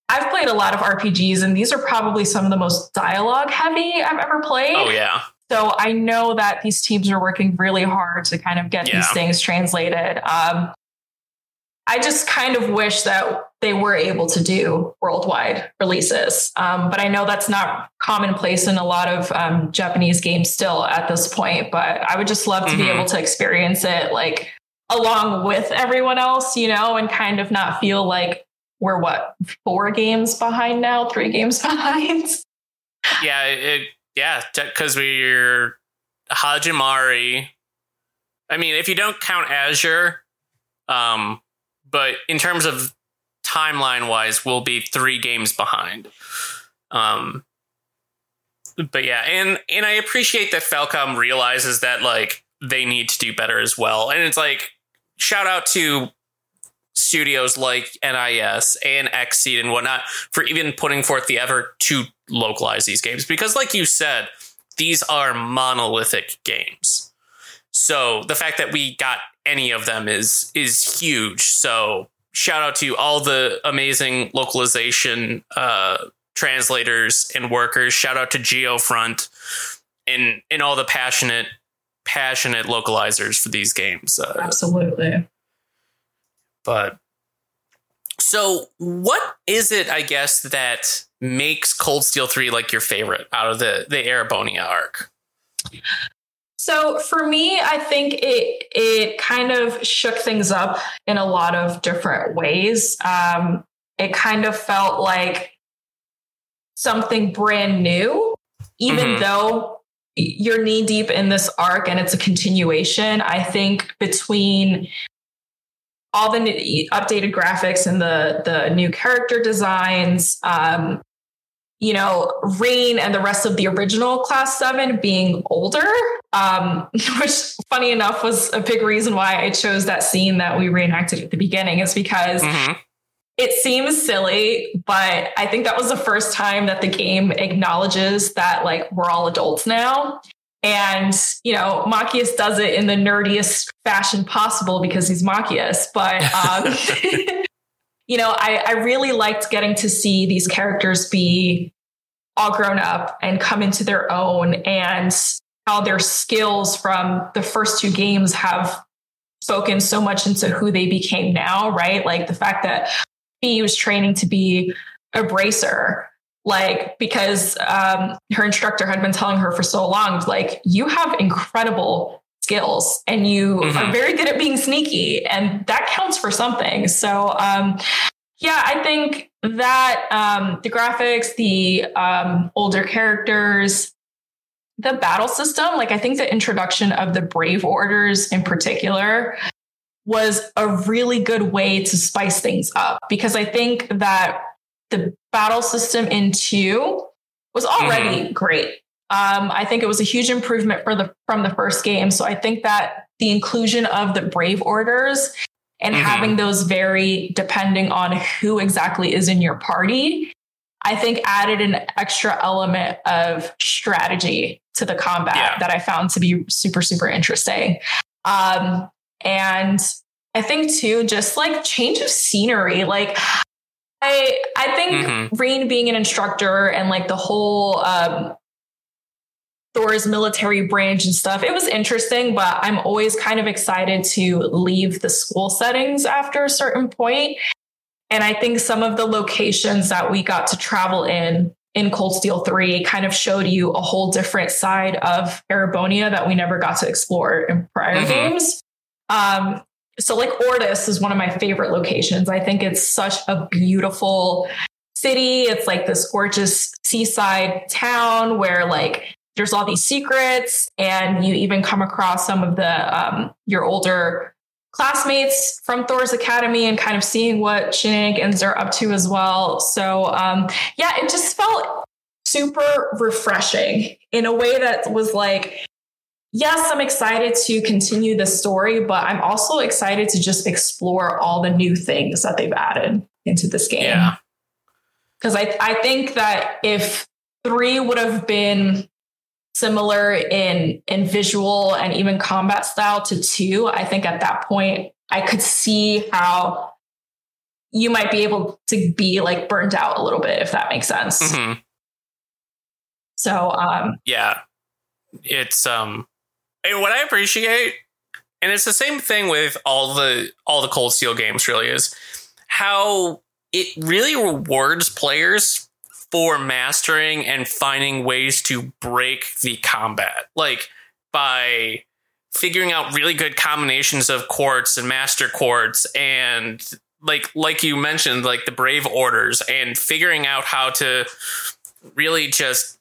I've played a lot of RPGs and these are probably some of the most dialogue heavy I've ever played. Oh yeah. So I know that these teams are working really hard to kind of get yeah. these things translated. Um, I just kind of wish that they were able to do worldwide releases. Um, but I know that's not commonplace in a lot of um, Japanese games still at this point. But I would just love to mm-hmm. be able to experience it like along with everyone else, you know, and kind of not feel like we're what four games behind now, three games behind. yeah, it yeah, because we're Hajimari. I mean, if you don't count Azure, um, but in terms of timeline wise, we'll be three games behind. Um, but yeah, and and I appreciate that Falcom realizes that like they need to do better as well, and it's like shout out to studios like NIS and Xseed and whatnot for even putting forth the effort to localize these games because, like you said, these are monolithic games. So the fact that we got any of them is is huge. So shout out to all the amazing localization uh, translators and workers. Shout out to GeoFront and and all the passionate passionate localizers for these games. Uh, Absolutely. But so what is it, I guess, that makes Cold Steel 3 like your favorite out of the the Erebonia arc? So for me, I think it it kind of shook things up in a lot of different ways. Um, it kind of felt like something brand new, even mm-hmm. though you're knee deep in this arc and it's a continuation. I think between all the updated graphics and the the new character designs, um, you know, Rean and the rest of the original Class Seven being older, um, which funny enough was a big reason why I chose that scene that we reenacted at the beginning, is because. Mm-hmm. It seems silly, but I think that was the first time that the game acknowledges that like we're all adults now. And, you know, Machias does it in the nerdiest fashion possible because he's Machias. But, um, you know, I, I really liked getting to see these characters be all grown up and come into their own and how their skills from the first two games have spoken so much into who they became now, right? Like the fact that he was training to be a bracer like because um, her instructor had been telling her for so long like you have incredible skills and you mm-hmm. are very good at being sneaky and that counts for something so um, yeah i think that um, the graphics the um, older characters the battle system like i think the introduction of the brave orders in particular was a really good way to spice things up because i think that the battle system in two was already mm-hmm. great. Um, I think it was a huge improvement for the from the first game. So I think that the inclusion of the brave orders and mm-hmm. having those vary depending on who exactly is in your party, I think added an extra element of strategy to the combat yeah. that I found to be super, super interesting. Um, and I think too, just like change of scenery. Like I I think mm-hmm. Rean being an instructor and like the whole um, Thors military branch and stuff, it was interesting, but I'm always kind of excited to leave the school settings after a certain point. And I think some of the locations that we got to travel in in Cold Steel 3 kind of showed you a whole different side of Erebonia that we never got to explore in prior mm-hmm. games. Um, so like Ordis is one of my favorite locations. I think it's such a beautiful city. It's like this gorgeous seaside town where like there's all these secrets and you even come across some of the um, your older classmates from Thors Academy and kind of seeing what shenanigans are up to as well. So um, yeah, it just felt super refreshing in a way that was like yes, I'm excited to continue the story, but I'm also excited to just explore all the new things that they've added into this game. Yeah. Because I, I think that if three would have been similar in in visual and even combat style to two, I think at that point I could see how you might be able to be like burnt out a little bit if that makes sense. Mm-hmm. So um yeah. It's um and what I appreciate, and it's the same thing with all the all the Cold Steel games, really is how it really rewards players for mastering and finding ways to break the combat, like by figuring out really good combinations of quartz and master quartz and like like you mentioned like the brave orders and figuring out how to really just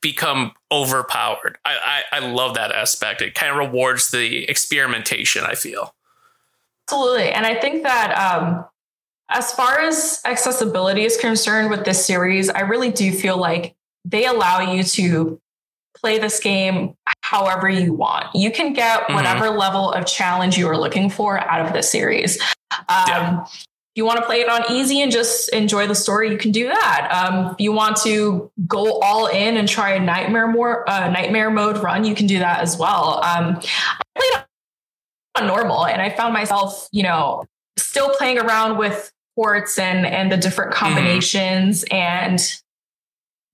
become overpowered. I, I, I love that aspect. It kind of rewards the experimentation, I feel. Absolutely. And I think that um, as far as accessibility is concerned with this series, I really do feel like they allow you to play this game however you want. You can get mm-hmm. whatever mm-hmm. level of challenge you are looking for out of this series. Um, yeah. If you want to play it on easy and just enjoy the story, you can do that. Um, if you want to go all in and try a nightmare more uh, nightmare mode run, you can do that as well. Um, I played on normal, and I found myself, you know, still playing around with quartz and and the different mm-hmm. combinations, mm-hmm. and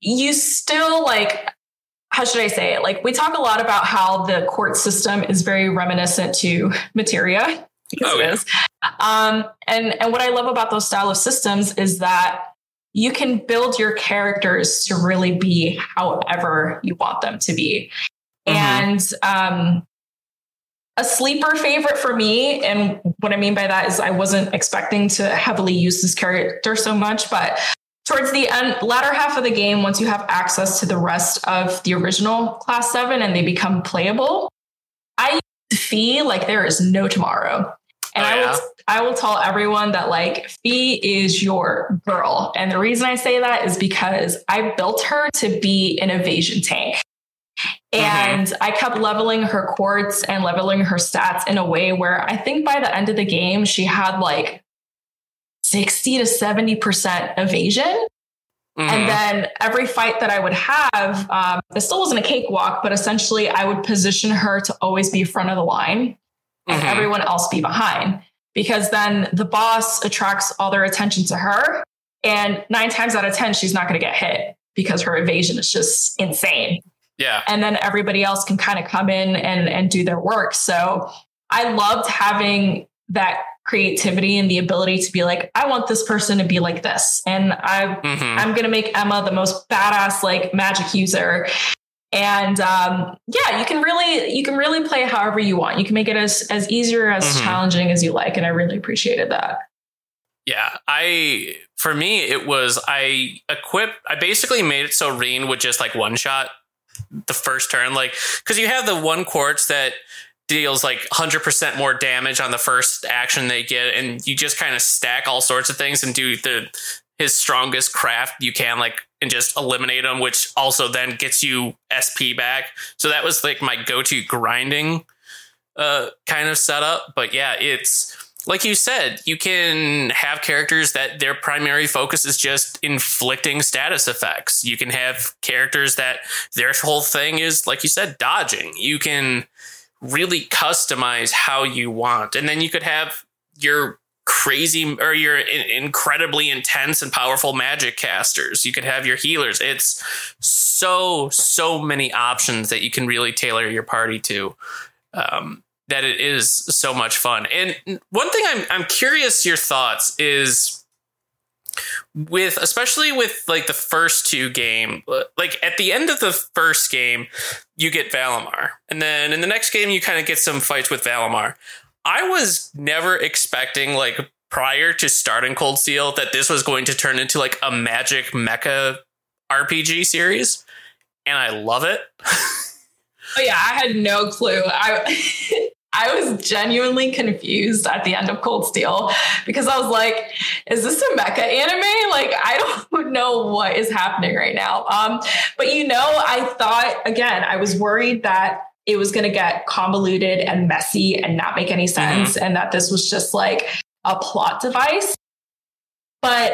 you still like how should I say it? Like we talk a lot about how the quartz system is very reminiscent to materia. Oh, yeah. Um, and and what I love about those style of systems is that you can build your characters to really be however you want them to be. Mm-hmm. And um, a sleeper favorite for me, and what I mean by that is I wasn't expecting to heavily use this character so much, but towards the end, latter half of the game, once you have access to the rest of the original Class 7 and they become playable, I feel like there is no tomorrow. And oh, yeah? I will I will tell everyone that like Fie is your girl. And the reason I say that is because I built her to be an evasion tank. Mm-hmm. And mm-hmm. I kept leveling her quartz and leveling her stats in a way where I think by the end of the game, she had like 60 to 70% evasion. Mm-hmm. And then every fight that I would have, um, it still wasn't a cakewalk, but essentially I would position her to always be front of the line and mm-hmm. everyone else be behind. Because then the boss attracts all their attention to her. And nine times out of 10, she's not going to get hit because her evasion is just insane. Yeah. And then everybody else can kind of come in and, and do their work. So I loved having that creativity and the ability to be like, I want this person to be like this. And I mm-hmm. I'm gonna make Emma the most badass like magic user. And um, yeah, you can really you can really play however you want. You can make it as as easy or as mm-hmm. challenging as you like. And I really appreciated that. Yeah, I for me it was I equip I basically made it so Rean would just like one shot the first turn, like because you have the one quartz that deals like 100% more damage on the first action they get and you just kind of stack all sorts of things and do the his strongest craft you can like and just eliminate him which also then gets you sp back. So that was like my go-to grinding uh kind of setup but yeah it's like you said you can have characters that their primary focus is just inflicting status effects you can have characters that their whole thing is like you said dodging you can really customize how you want. And then you could have your crazy or your incredibly intense and powerful magic casters. You could have your healers. It's so, so many options that you can really tailor your party to. Um, that it is so much fun. And one thing I'm I'm curious your thoughts is with especially with like the first two game like at the end of the first game you get valimar. And then in the next game you kind of get some fights with valimar. I was never expecting like prior to starting cold steel that this was going to turn into like a magic mecha rpg series and i love it. Oh yeah i had no clue. I I was genuinely confused at the end of Cold Steel because I was like, is this a mecha anime? Like, I don't know what is happening right now. Um, but you know, I thought again, I was worried that it was going to get convoluted and messy and not make any sense, mm-hmm. and that this was just like a plot device. But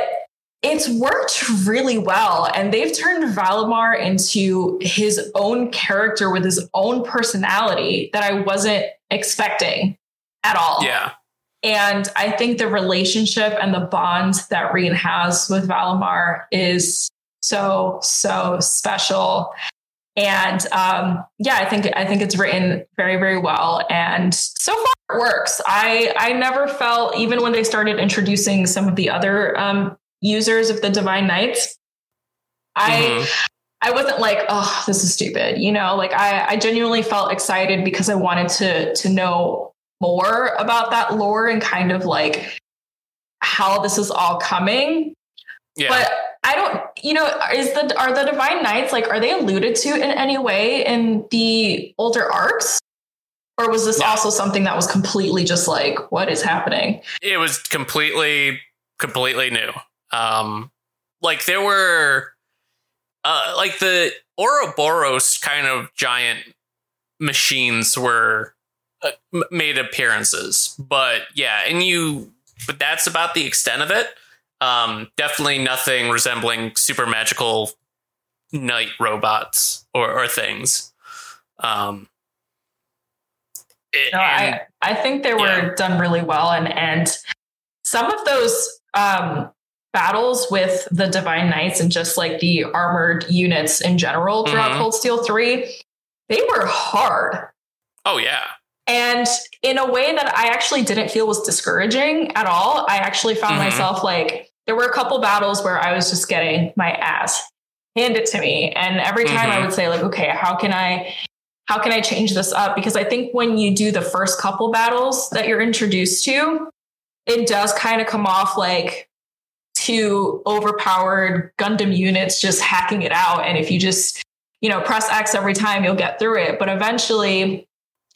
it's worked really well. And they've turned Valimar into his own character with his own personality that I wasn't expecting at all. Yeah. And I think the relationship and the bond that Rean has with Valimar is so, so special. And um, yeah, I think I think it's written very, very well. And so far it works. I I never felt, even when they started introducing some of the other um, users of the Divine Knights, I mm-hmm. I wasn't like, oh, this is stupid. You know, like I, I genuinely felt excited because I wanted to to know more about that lore and kind of like how this is all coming. Yeah. But I don't, you know, is the are the divine knights like are they alluded to in any way in the older arcs? Or was this yeah. also something that was completely just like, what is happening? It was completely, completely new. Um, like there were, uh, like the Ouroboros kind of giant machines were uh, made appearances, but yeah, and you, but that's about the extent of it. Um, definitely nothing resembling super magical knight robots or, or things. Um, no, and, I I think they were yeah. done really well, and and some of those um, battles with the Divine Knights and just like the armored units in general throughout mm-hmm. Cold Steel Three, they were hard. Oh yeah. And in a way that I actually didn't feel was discouraging at all. I actually found mm-hmm. myself like there were a couple battles where I was just getting my ass handed to me. And every time mm-hmm. I would say, like, okay, how can I how can I change this up? Because I think when you do the first couple battles that you're introduced to, it does kind of come off like two overpowered Gundam units just hacking it out. And if you just, you know, press X every time, you'll get through it. But eventually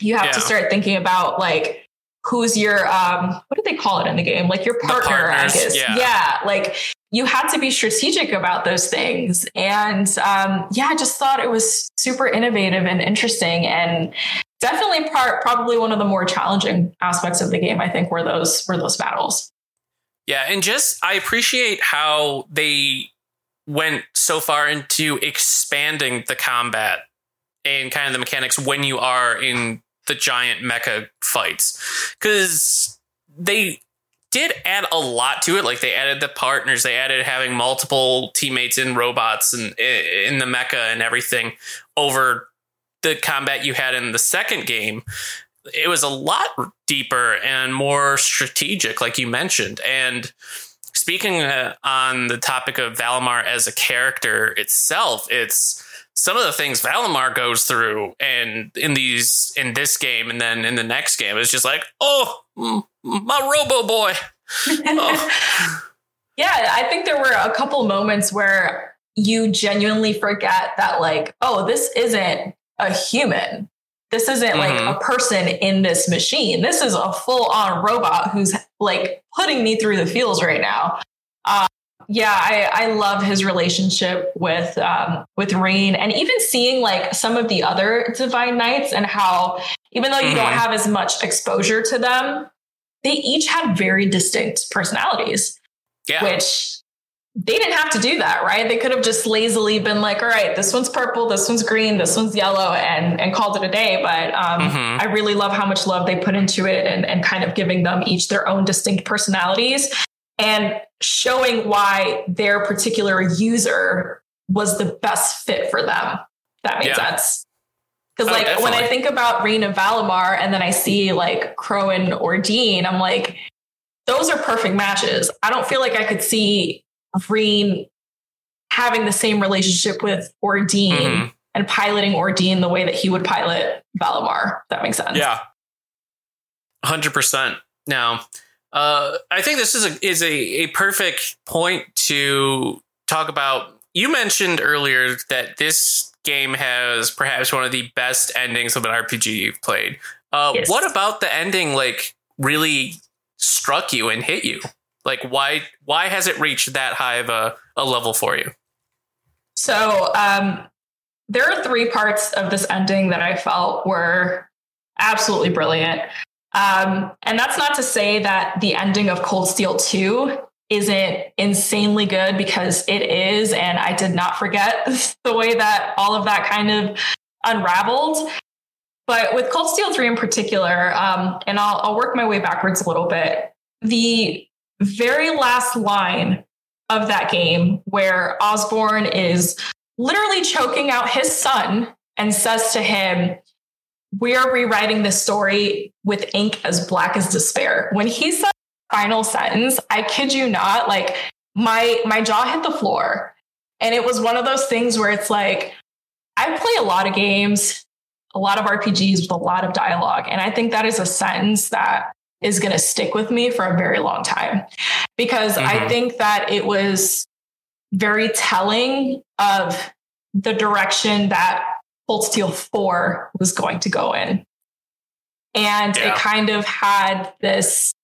you have yeah. to start thinking about like who's your um what do they call it in the game? Like your partner, I guess. Yeah. yeah. Like you had to be strategic about those things. And um, yeah, I just thought it was super innovative and interesting and definitely part probably one of the more challenging aspects of the game, I think, were those were those battles. Yeah, and just I appreciate how they went so far into expanding the combat and kind of the mechanics when you are in the giant mecha fights. Cause they did add a lot to it. Like they added the partners, they added having multiple teammates in robots and in the mecha and everything over the combat you had in the second game. It was a lot deeper and more strategic, like you mentioned. And speaking uh, on the topic of Valimar as a character itself, it's some of the things Valimar goes through and in these in this game and then in the next game it's just like oh my robo boy oh. yeah i think there were a couple moments where you genuinely forget that like oh this isn't a human this isn't mm-hmm. like a person in this machine this is a full on robot who's like putting me through the feels right now um, yeah, I, I love his relationship with um, with Rean, and even seeing like some of the other Divine Knights and how even though you mm-hmm. don't have as much exposure to them, they each had very distinct personalities. Yeah. Which they didn't have to do that, right? They could have just lazily been like, all right, this one's purple, this one's green, this one's yellow, and and called it a day. But um, mm-hmm. I really love how much love they put into it and, and kind of giving them each their own distinct personalities and showing why their particular user was the best fit for them. That makes yeah. sense. Because oh, like definitely. when I think about Rean and Valimar and then I see like Crow and Ordine, I'm like, those are perfect matches. I don't feel like I could see Rean having the same relationship with Ordine mm-hmm. and piloting Ordine the way that he would pilot Valimar. That makes sense. Yeah. 100%. Now, uh, I think this is a is a, a perfect point to talk about. You mentioned earlier that this game has perhaps one of the best endings of an RPG you've played. Uh, yes. What about the ending? Like, really struck you and hit you? Like, why why has it reached that high of a, a level for you? So, um, there are three parts of this ending that I felt were absolutely brilliant. Um, and that's not to say that the ending of Cold Steel 2 isn't insanely good because it is. And I did not forget the way that all of that kind of unraveled. But with Cold Steel 3 in particular, um, and I'll, I'll work my way backwards a little bit, the very last line of that game where Osborne is literally choking out his son and says to him, we are rewriting this story with ink as black as despair. When he said final sentence, I kid you not, like my my jaw hit the floor. And it was one of those things where it's like, I play a lot of games, a lot of RPGs with a lot of dialogue. And I think that is a sentence that is going to stick with me for a very long time because mm-hmm. I think that it was very telling of the direction that Cold Steel 4 was going to go in. And yeah. it kind of had this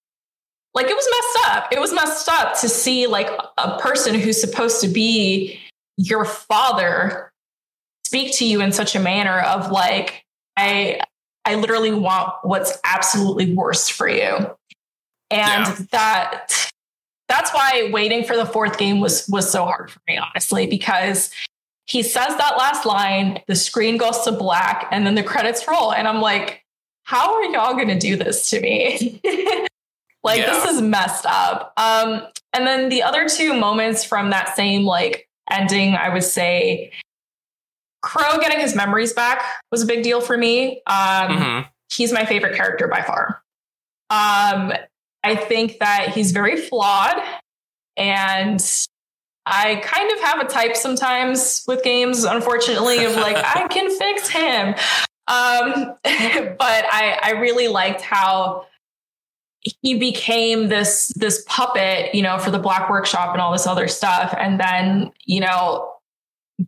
like it was messed up. It was messed up to see like a person who's supposed to be your father speak to you in such a manner of like I I literally want what's absolutely worst for you. And yeah. that that's why waiting for the fourth game was was so hard for me honestly because he says that last line, the screen goes to black and then the credits roll and I'm like how are y'all going to do this to me? like yeah. this is messed up. Um and then the other two moments from that same like ending I would say Crow getting his memories back was a big deal for me. Um, mm-hmm. He's my favorite character by far. Um, I think that he's very flawed, and I kind of have a type sometimes with games, unfortunately, of like, I can fix him. Um, but I, I really liked how he became this this puppet, you know, for the Black Workshop and all this other stuff. And then, you know,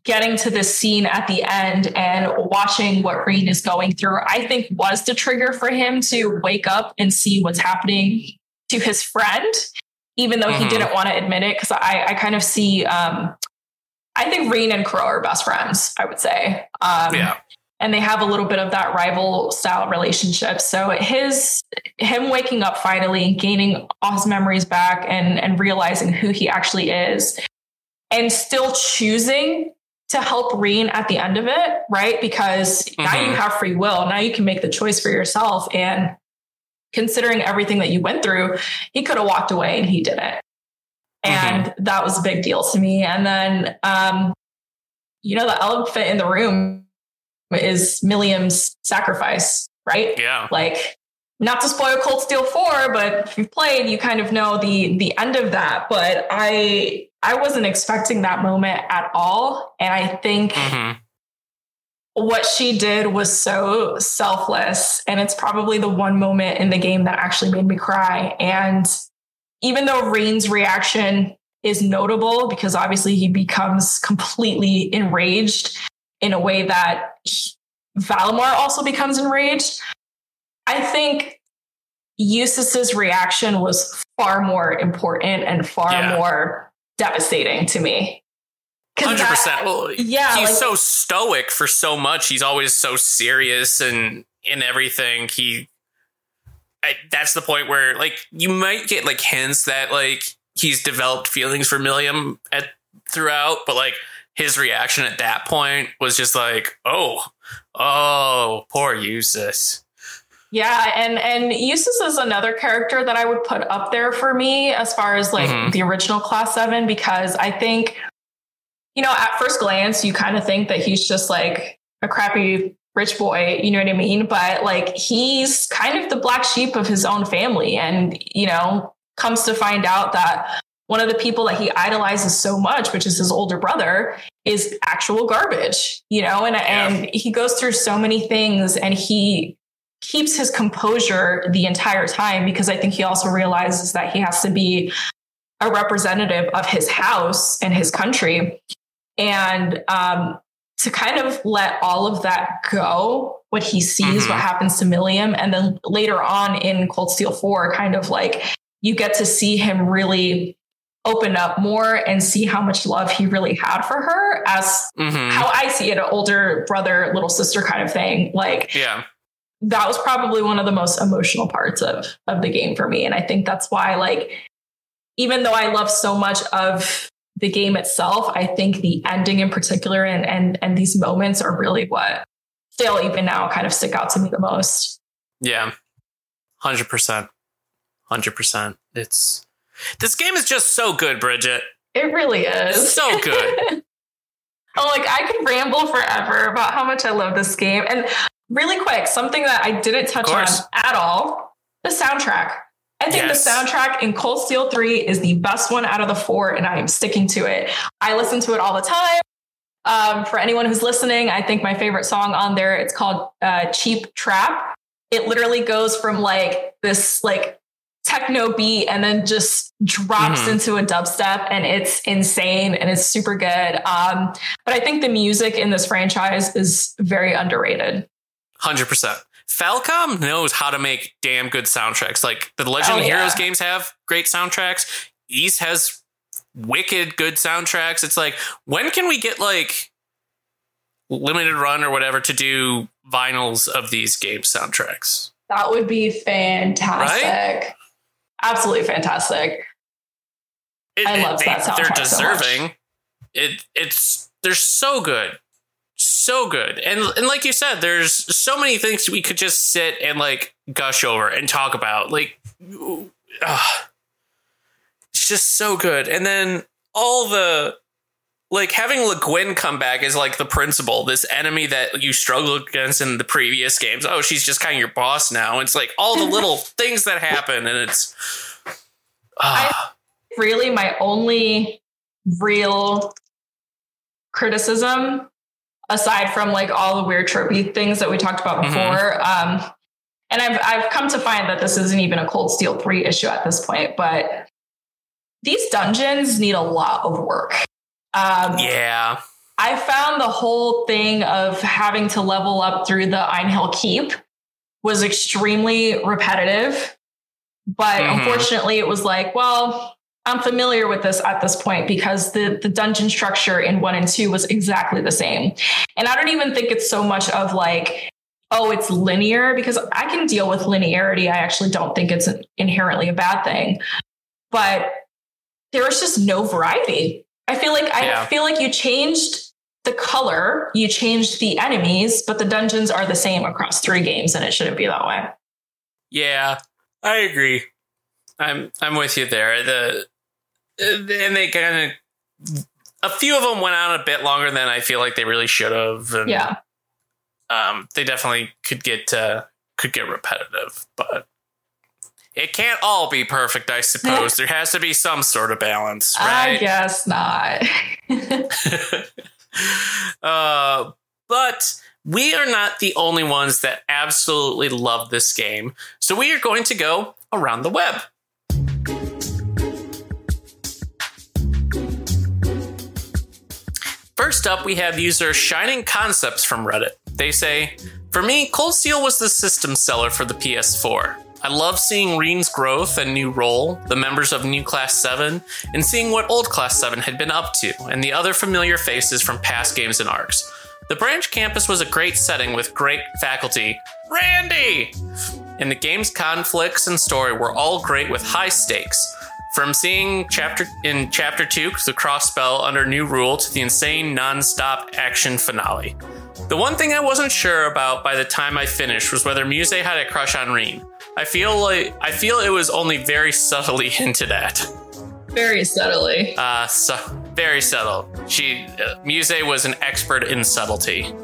getting to this scene at the end and watching what Rean is going through, I think was the trigger for him to wake up and see what's happening to his friend, even though mm-hmm. he didn't want to admit it. Cause I, I kind of see, um, I think Rean and Crow are best friends, I would say. Um, yeah. And they have a little bit of that rival style relationship. So his him waking up finally, gaining all his memories back and and realizing who he actually is and still choosing to help Rean at the end of it, right? Because mm-hmm. now you mm-hmm. have free will. Now you can make the choice for yourself. And considering everything that you went through, he could have walked away and he didn't. And mm-hmm. that was a big deal to me. And then, um, you know, the elephant in the room is Millium's sacrifice, right? Yeah. Like, not to spoil Cold Steel 4, but if you've played, you kind of know the the end of that. But I I wasn't expecting that moment at all. And I think mm-hmm. what she did was so selfless. And it's probably the one moment in the game that actually made me cry. And even though Rean's reaction is notable because obviously he becomes completely enraged in a way that Valimar also becomes enraged. I think Jusis's reaction was far more important and far yeah. more devastating to me. Hundred percent. Well, yeah, he's like, so stoic for so much. He's always so serious and in everything. He, I, that's the point where like you might get like hints that like he's developed feelings for Millium at throughout, but like his reaction at that point was just like, oh, oh, poor Jusis. Yeah, and and Jusis is another character that I would put up there for me as far as like mm-hmm. the original Class Seven because I think, you know, at first glance you kind of think that he's just like a crappy rich boy, you know what I mean? But like he's kind of the black sheep of his own family, and you know, comes to find out that one of the people that he idolizes so much, which is his older brother, is actual garbage, you know, and yeah. and he goes through so many things and he keeps his composure the entire time because I think he also realizes that he has to be a representative of his house and his country. And um, to kind of let all of that go, what he sees, mm-hmm. what happens to Millium, And then later on in Cold Steel 4, kind of like you get to see him really open up more and see how much love he really had for her as mm-hmm. how I see it, an older brother, little sister kind of thing. Like, yeah that was probably one of the most emotional parts of of the game for me. And i think that's why like even though i love so much of the game itself i think the ending in particular and and and these moments are really what still even now kind of stick out to me the most. Yeah. 100% 100% it's this game is just so good bridget. It really is. So good. Oh like i could ramble forever about how much i love this game. And really quick, something that I didn't touch on at all the soundtrack. I think yes. the soundtrack in Cold Steel 3 is the best one out of the four, and I am sticking to it. I listen to it all the time. Um, for anyone who's listening, I think my favorite song on there, it's called uh, Cheap Trap. It literally goes from like this like techno beat and then just drops mm-hmm. into a dubstep and it's insane and it's super good. Um, but I think the music in this franchise is very underrated. 100%. Falcom knows how to make damn good soundtracks. Like the Legend oh, of Heroes games have great soundtracks. Ys has wicked good soundtracks. It's like, when can we get like limited run or whatever to do vinyls of these game soundtracks? That would be fantastic. Right? Absolutely fantastic. It, I love that soundtrack. They're deserving. So it it's they're so good. So good. And and like you said, there's so many things we could just sit and like gush over and talk about. Like uh, it's just so good. And then all the like having Le Guin come back as like the principal, this enemy that you struggled against in the previous games. Oh, she's just kind of your boss now. It's like all the little things that happen, and it's uh. I, really my only real criticism, aside from like all the weird tropey things that we talked about mm-hmm. before. Mm-hmm. Um, and I've I've come to find that this isn't even a Cold Steel three issue at this point, but these dungeons need a lot of work. Um, yeah. I found the whole thing of having to level up through the Einhell Keep was extremely repetitive. But mm-hmm. unfortunately, it was like, well, I'm familiar with this at this point because the, the dungeon structure in one and two was exactly the same. And I don't even think it's so much of like, oh, it's linear because I can deal with linearity. I actually don't think it's inherently a bad thing. But there was just no variety. I feel like I yeah. feel like you changed the color, you changed the enemies, but the dungeons are the same across three games, and it shouldn't be that way. Yeah, I agree. I'm I'm with you there. The and they kind of a few of them went on a bit longer than I feel like they really should have. And, yeah. Um, they definitely could get uh, could get repetitive, but it can't all be perfect, I suppose. there has to be some sort of balance, right? I guess not. uh, but we are not the only ones that absolutely love this game. So we are going to go around the web. First up, we have user Shining Concepts from Reddit. They say, For me, Cold Steel was the system seller for the PS4. I love seeing Rean's growth and new role, the members of New Class 7, and seeing what Old Class 7 had been up to, and the other familiar faces from past games and arcs. The branch campus was a great setting with great faculty. Randy! And the game's conflicts and story were all great with high stakes. From seeing chapter in chapter 2 the Crossbell under new rule to the insane non-stop action finale. The one thing I wasn't sure about by the time I finished was whether Musse had a crush on Rean. I feel like I feel it was only very subtly hinted at. Very subtly. Uh, so very subtle. She uh, Musse was an expert in subtlety.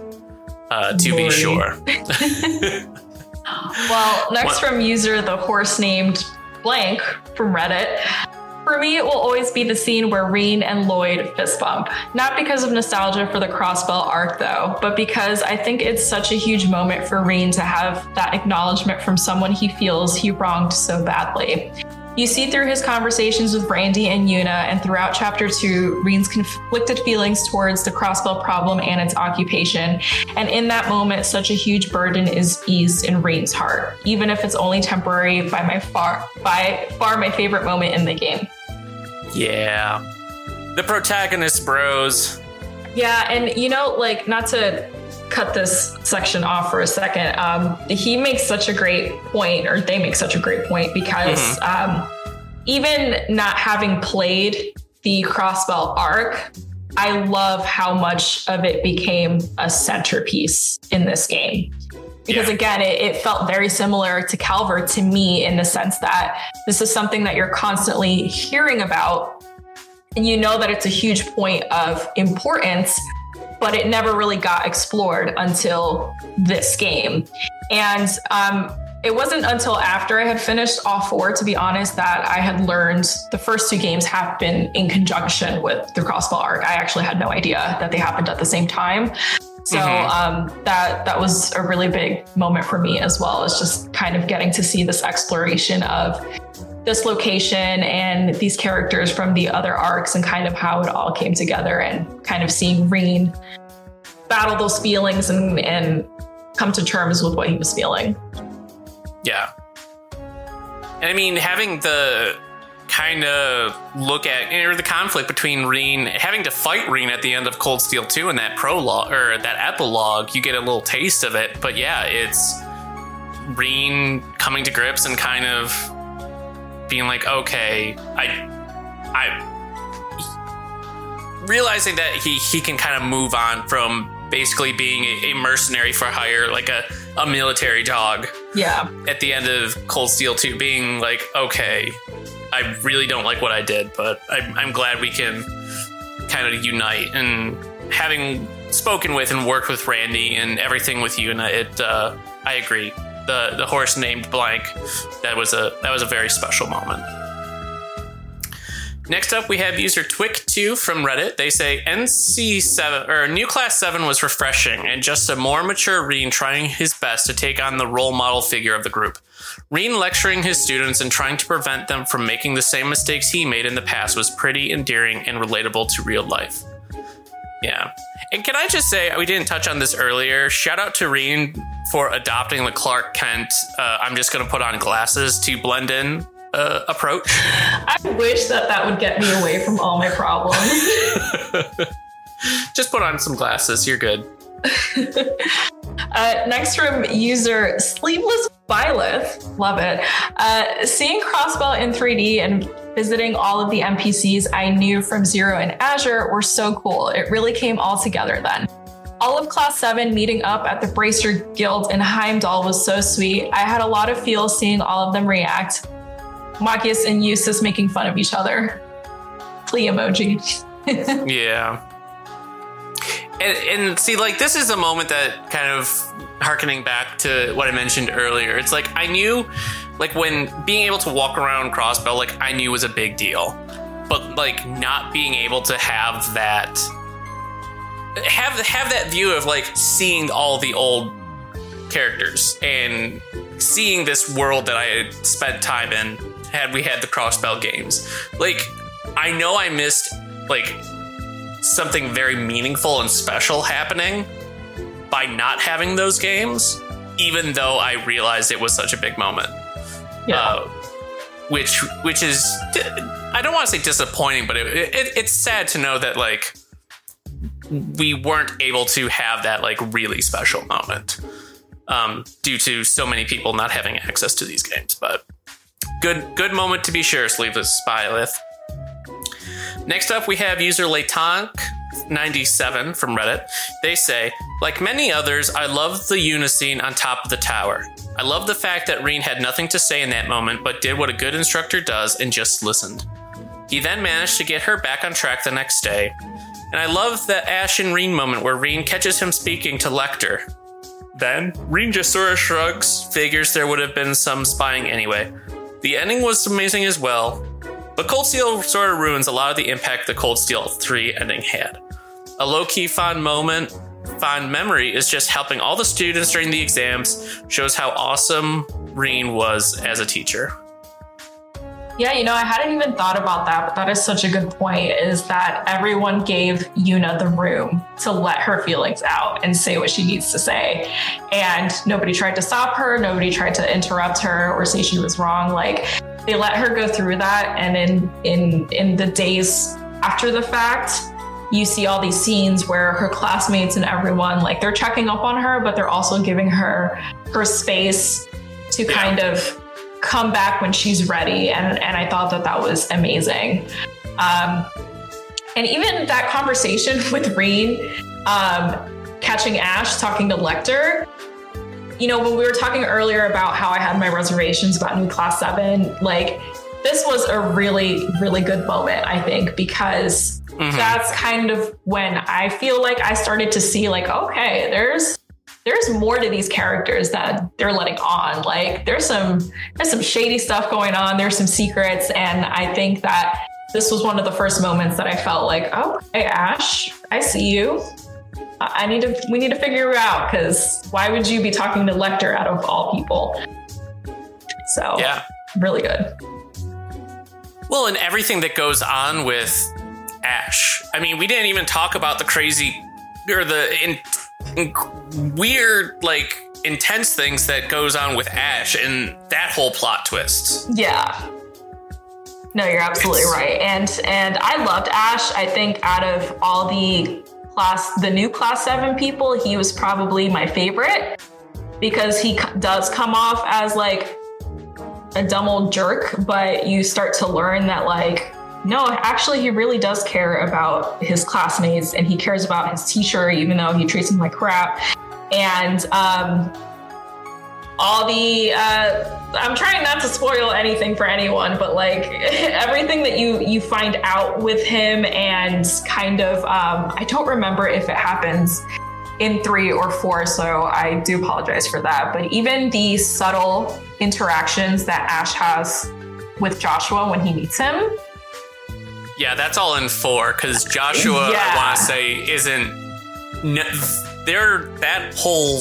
Uh, to be sure. well, next what? from user the horse named blank from Reddit. For me, it will always be the scene where Rean and Lloyd fist bump. Not because of nostalgia for the Crossbell arc, though, but because I think it's such a huge moment for Rean to have that acknowledgement from someone he feels he wronged so badly. You see through his conversations with Brandy and Yuna, and throughout chapter two, Rean's conflicted feelings towards the crossbell problem and its occupation. And in that moment, such a huge burden is eased in Rean's heart, even if it's only temporary by my far by far my favorite moment in the game. Yeah. The protagonist bros. Yeah, and you know, like not to cut this section off for a second. Um, he makes such a great point, or they make such a great point because mm-hmm. um, even not having played the Crossbell arc, I love how much of it became a centerpiece in this game. Because yeah. again, it, it, felt very similar to Calvard to me in the sense that this is something that you're constantly hearing about. And you know that it's a huge point of importance, but it never really got explored until this game. And um, it wasn't until after I had finished all four, to be honest, that I had learned the first two games happened in conjunction with the Crossbell arc. I actually had no idea that they happened at the same time. So mm-hmm. um, that that was a really big moment for me as well. It's just kind of getting to see this exploration of this location and these characters from the other arcs and kind of how it all came together and kind of seeing Rean battle those feelings and, and come to terms with what he was feeling. Yeah. And I mean, having the kind of look at or the conflict between Rean having to fight Rean at the end of Cold Steel 2 and that prologue or that epilogue, you get a little taste of it. But yeah, it's Rean coming to grips and kind of being like, okay, I, I, realizing that he he can kind of move on from basically being a, a mercenary for hire, like a a military dog. Yeah. At the end of Cold Steel 2, being like, okay, I really don't like what I did, but I'm, I'm glad we can kind of unite. And having spoken with and worked with Randy and everything with you, and it, uh, I agree the the horse named blank. That was a that was a very special moment. Next up, we have user Twick2 from Reddit. They say NC7 or New Class 7 was refreshing and just a more mature Rean trying his best to take on the role model figure of the group. Rean lecturing his students and trying to prevent them from making the same mistakes he made in the past was pretty endearing and relatable to real life. Yeah. And can I just say, we didn't touch on this earlier. Shout out to Rean for adopting the Clark Kent, uh, I'm just going to put on glasses to blend in uh, approach. I wish that that would get me away from all my problems. just put on some glasses. You're good. uh, next from user Sleeveless Violet, love it. Uh, seeing Crossbell in 3D and visiting all of the NPCs I knew from Zero and Azure were so cool. It really came all together then. All of Class 7 meeting up at the Bracer Guild in Heimdall was so sweet. I had a lot of feels seeing all of them react. Machias and Jusis making fun of each other. Plea emoji. yeah. And, and, see, like, this is a moment that kind of harkening back to what I mentioned earlier. It's like I knew, like, when being able to walk around Crossbell, like, I knew was a big deal. But, like, not being able to have that have have that view of like seeing all the old characters and seeing this world that I had spent time in had we had the crossbell games. Like I know I missed like something very meaningful and special happening by not having those games, even though I realized it was such a big moment. Yeah. Uh, which which is I don't want to say disappointing, but it, it, it's sad to know that like we weren't able to have that like really special moment um, due to so many people not having access to these games. But good, good moment to be sure. Sleeveless Spylith. Next up, we have user Latonk. 97 from Reddit. They say, like many others, I love the Yuna scene on top of the tower. I love the fact that Rean had nothing to say in that moment, but did what a good instructor does and just listened. He then managed to get her back on track the next day, and I love the Ash and Rean moment where Rean catches him speaking to Lechter. Then, Rean just sort of shrugs, figures there would have been some spying anyway. The ending was amazing as well, but Cold Steel sort of ruins a lot of the impact the Cold Steel 3 ending had. A low key fond moment, fond memory is just helping all the students during the exams, shows how awesome Rean was as a teacher. Yeah, you know, I hadn't even thought about that, but that is such a good point is that everyone gave Yuna the room to let her feelings out and say what she needs to say. And nobody tried to stop her, nobody tried to interrupt her or say she was wrong. Like they let her go through that and in in in the days after the fact, you see all these scenes where her classmates and everyone like they're checking up on her, but they're also giving her her space to kind of come back when she's ready. And, and I thought that that was amazing. Um, and even that conversation with Rean, um, catching Ash, talking to Lechter, you know, when we were talking earlier about how I had my reservations about New Class 7, like this was a really, really good moment, I think, because mm-hmm. that's kind of when I feel like I started to see, like, okay, there's there's more to these characters that they're letting on. Like there's some there's some shady stuff going on. There's some secrets, and I think that this was one of the first moments that I felt like, oh, hey Ash, I see you. I need to we need to figure out because why would you be talking to Lechter out of all people? So yeah, really good. Well, and everything that goes on with Ash. I mean, we didn't even talk about the crazy or the in, in weird like intense things that goes on with Ash and that whole plot twist. Yeah. No, you're absolutely it's, right. And and I loved Ash. I think out of all the class the new class 7 people, he was probably my favorite because he does come off as like a dumb old jerk, but you start to learn that like no, actually, he really does care about his classmates and he cares about his teacher, even though he treats him like crap. And um, all the uh, I'm trying not to spoil anything for anyone, but like everything that you you find out with him and kind of um, I don't remember if it happens in three or four, so I do apologize for that. But even the subtle interactions that Ash has with Joshua when he meets him. Yeah, that's all in four because Joshua, yeah. I want to say, isn't. There, that whole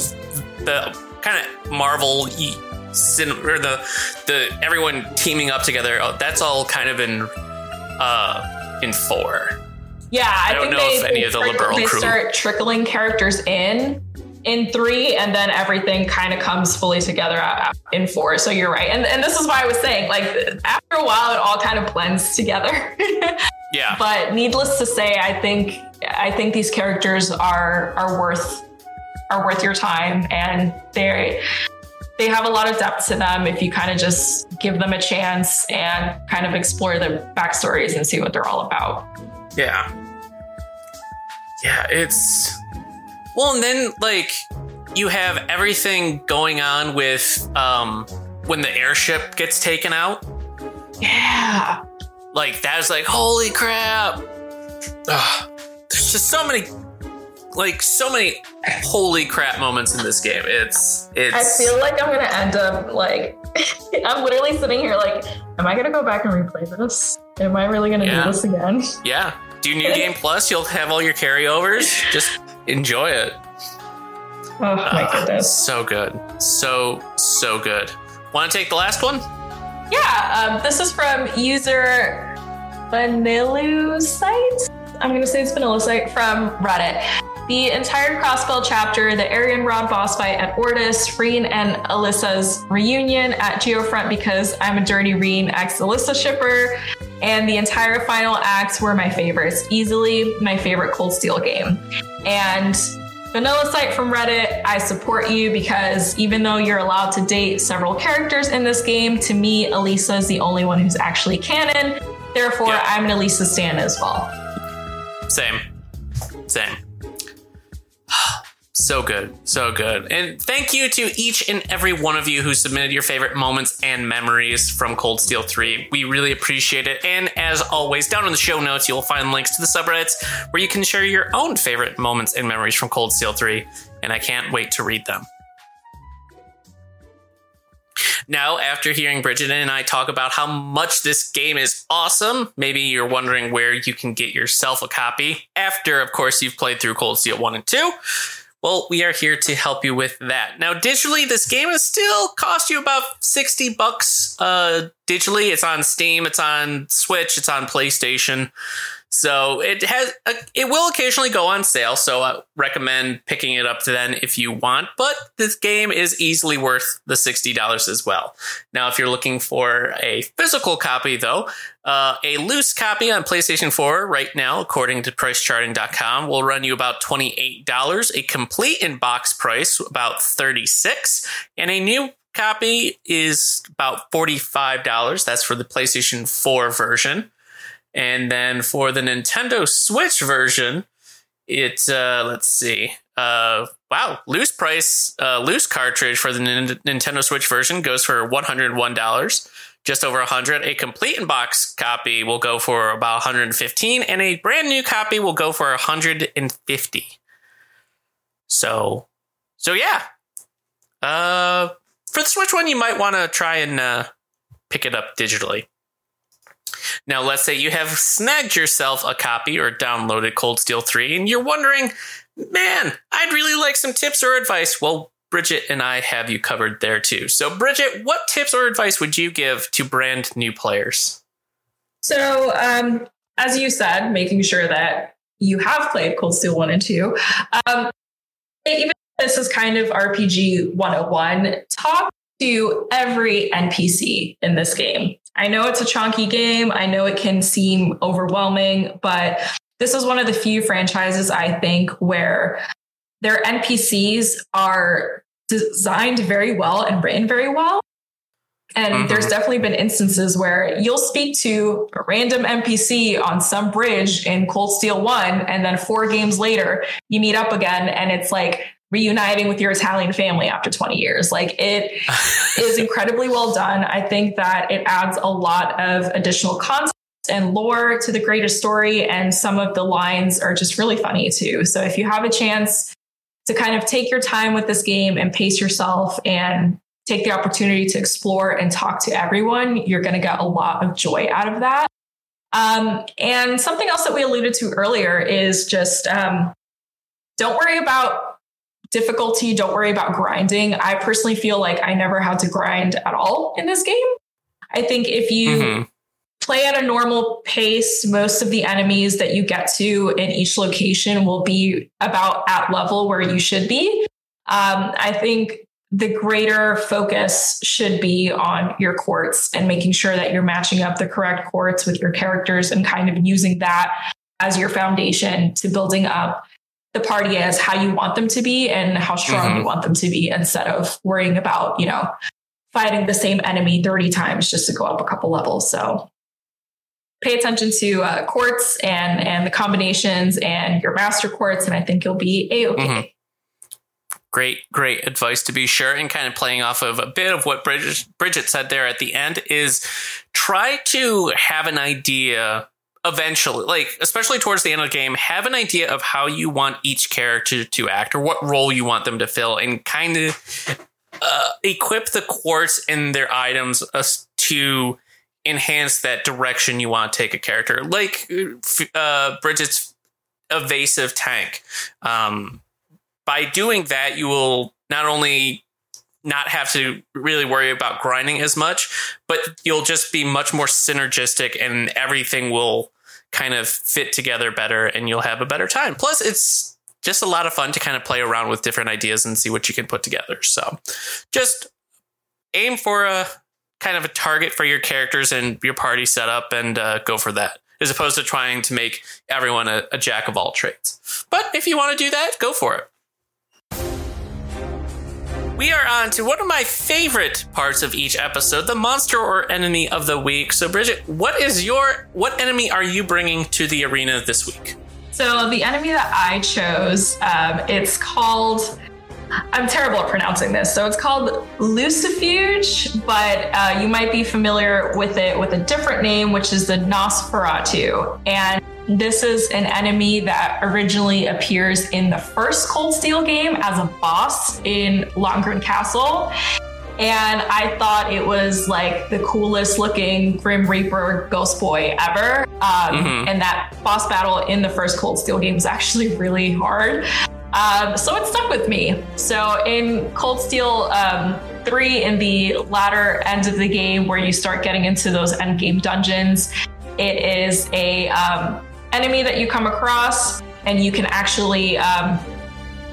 the kind of Marvel or the the everyone teaming up together. Oh, that's all kind of in uh in four. Yeah, I, I don't know they, if any of the Liberl they crew start trickling characters in in three, and then everything kind of comes fully together in four. So you're right, and and this is why I was saying like after a while it all kind of blends together. yeah. But needless to say, I think I think these characters are are worth are worth your time and they they have a lot of depth to them if you kind of just give them a chance and kind of explore their backstories and see what they're all about. Yeah. Yeah, it's well, and then like you have everything going on with um when the airship gets taken out. Yeah. Like that's like holy crap. Ugh. There's just so many like so many holy crap moments in this game. It's it's. I feel like I'm gonna end up like I'm literally sitting here like, am I gonna go back and replay this? Am I really gonna yeah. do this again? Yeah. Do New Game Plus. You'll have all your carryovers. Just enjoy it. Oh my uh, goodness! So good, so so good. Want to take the last one? Yeah. Um, this is from user Vanilla site. I'm going to say it's Vanilla site from Reddit. The entire Crossbell chapter, the Arianrhod boss fight at Ordis, Rean and Alisa's reunion at Geofront because I'm a dirty Rean ex Alisa shipper, and the entire final acts were my favorites. Easily my favorite Cold Steel game. And Vanilla Site from Reddit, I support you because even though you're allowed to date several characters in this game, to me, Alisa is the only one who's actually canon. Therefore, yeah. I'm an Alisa stan as well. Same. Same. So good. So good. And thank you to each and every one of you who submitted your favorite moments and memories from Cold Steel 3. We really appreciate it. And as always, down in the show notes, you'll find links to the subreddits where you can share your own favorite moments and memories from Cold Steel 3. And I can't wait to read them. Now, after hearing Bridget and I talk about how much this game is awesome, maybe you're wondering where you can get yourself a copy. After, of course, you've played through Cold Steel 1 and 2. Well, we are here to help you with that. Now, digitally, this game is still cost you about 60 bucks uh, digitally. It's on Steam, it's on Switch, it's on PlayStation. So it has it will occasionally go on sale. So I recommend picking it up then if you want. But this game is easily worth the sixty dollars as well. Now, if you're looking for a physical copy, though, uh, a loose copy on PlayStation 4 right now, according to PriceCharting.com, will run you about twenty eight dollars. A complete in box price about thirty six, and a new copy is about $45. That's for the PlayStation 4 version. And then for the Nintendo Switch version, it uh, let's see. Uh, wow, loose price, uh, loose cartridge for the N- Nintendo Switch version goes for one hundred one dollars, just over a hundred. A complete in box copy will go for about one hundred and fifteen, and a brand new copy will go for hundred and fifty. So, so yeah. Uh, for the Switch one, you might want to try and uh, pick it up digitally. Now, let's say you have snagged yourself a copy or downloaded Cold Steel 3 and you're wondering, man, I'd really like some tips or advice. Well, Bridget and I have you covered there too. So, Bridget, what tips or advice would you give to brand new players? So, um, as you said, making sure that you have played Cold Steel 1 and 2. Um, even this is kind of RPG 101, talk to every NPC in this game. I know it's a chunky game. I know it can seem overwhelming, but this is one of the few franchises I think where their NPCs are designed very well and written very well. And mm-hmm. there's definitely been instances where you'll speak to a random NPC on some bridge in Cold Steel 1, and then four games later, you meet up again, and it's like reuniting with your Italian family after 20 years. Like it is incredibly well done. I think that it adds a lot of additional context and lore to the greater story, and some of the lines are just really funny too. So if you have a chance, to kind of take your time with this game and pace yourself and take the opportunity to explore and talk to everyone, you're going to get a lot of joy out of that. Um, and something else that we alluded to earlier is just um, don't worry about difficulty, don't worry about grinding. I personally feel like I never had to grind at all in this game. I think if you mm-hmm play at a normal pace, most of the enemies that you get to in each location will be about at level where you should be. Um, I think the greater focus should be on your quartz and making sure that you're matching up the correct quartz with your characters and kind of using that as your foundation to building up the party as how you want them to be and how strong mm-hmm. you want them to be instead of worrying about, you know, fighting the same enemy 30 times just to go up a couple levels. So pay attention to uh, quartz and and the combinations and your master quartz, and I think you'll be a okay. Mm-hmm. Great, great advice to be sure. And kind of playing off of a bit of what Bridget, Bridget said there at the end is try to have an idea eventually, like especially towards the end of the game, have an idea of how you want each character to act or what role you want them to fill, and kind of uh, equip the quartz in their items uh, to enhance that direction you want to take a character, like uh, Bridget's evasive tank. Um, by doing that, you will not only not have to really worry about grinding as much, but you'll just be much more synergistic and everything will kind of fit together better and you'll have a better time. Plus, it's just a lot of fun to kind of play around with different ideas and see what you can put together. So just aim for a kind of a target for your characters and your party setup and uh, go for that as opposed to trying to make everyone a, a jack of all trades. But if you want to do that, go for it. We are on to one of my favorite parts of each episode, the monster or enemy of the week. So, Bridget, what is your what enemy are you bringing to the arena this week? So, the enemy that I chose, um, it's called I'm terrible at pronouncing this. So it's called Lucifuge, but uh, you might be familiar with it with a different name, which is the Nosferatu. And this is an enemy that originally appears in the first Cold Steel game as a boss in Lohengrin Castle. And I thought it was like the coolest looking Grim Reaper Ghost Boy ever. Um, mm-hmm. And that boss battle in the first Cold Steel game was actually really hard. Um, so it stuck with me. So in Cold Steel um, 3, in the latter end of the game where you start getting into those end game dungeons, it is a um, enemy that you come across, and you can actually, um,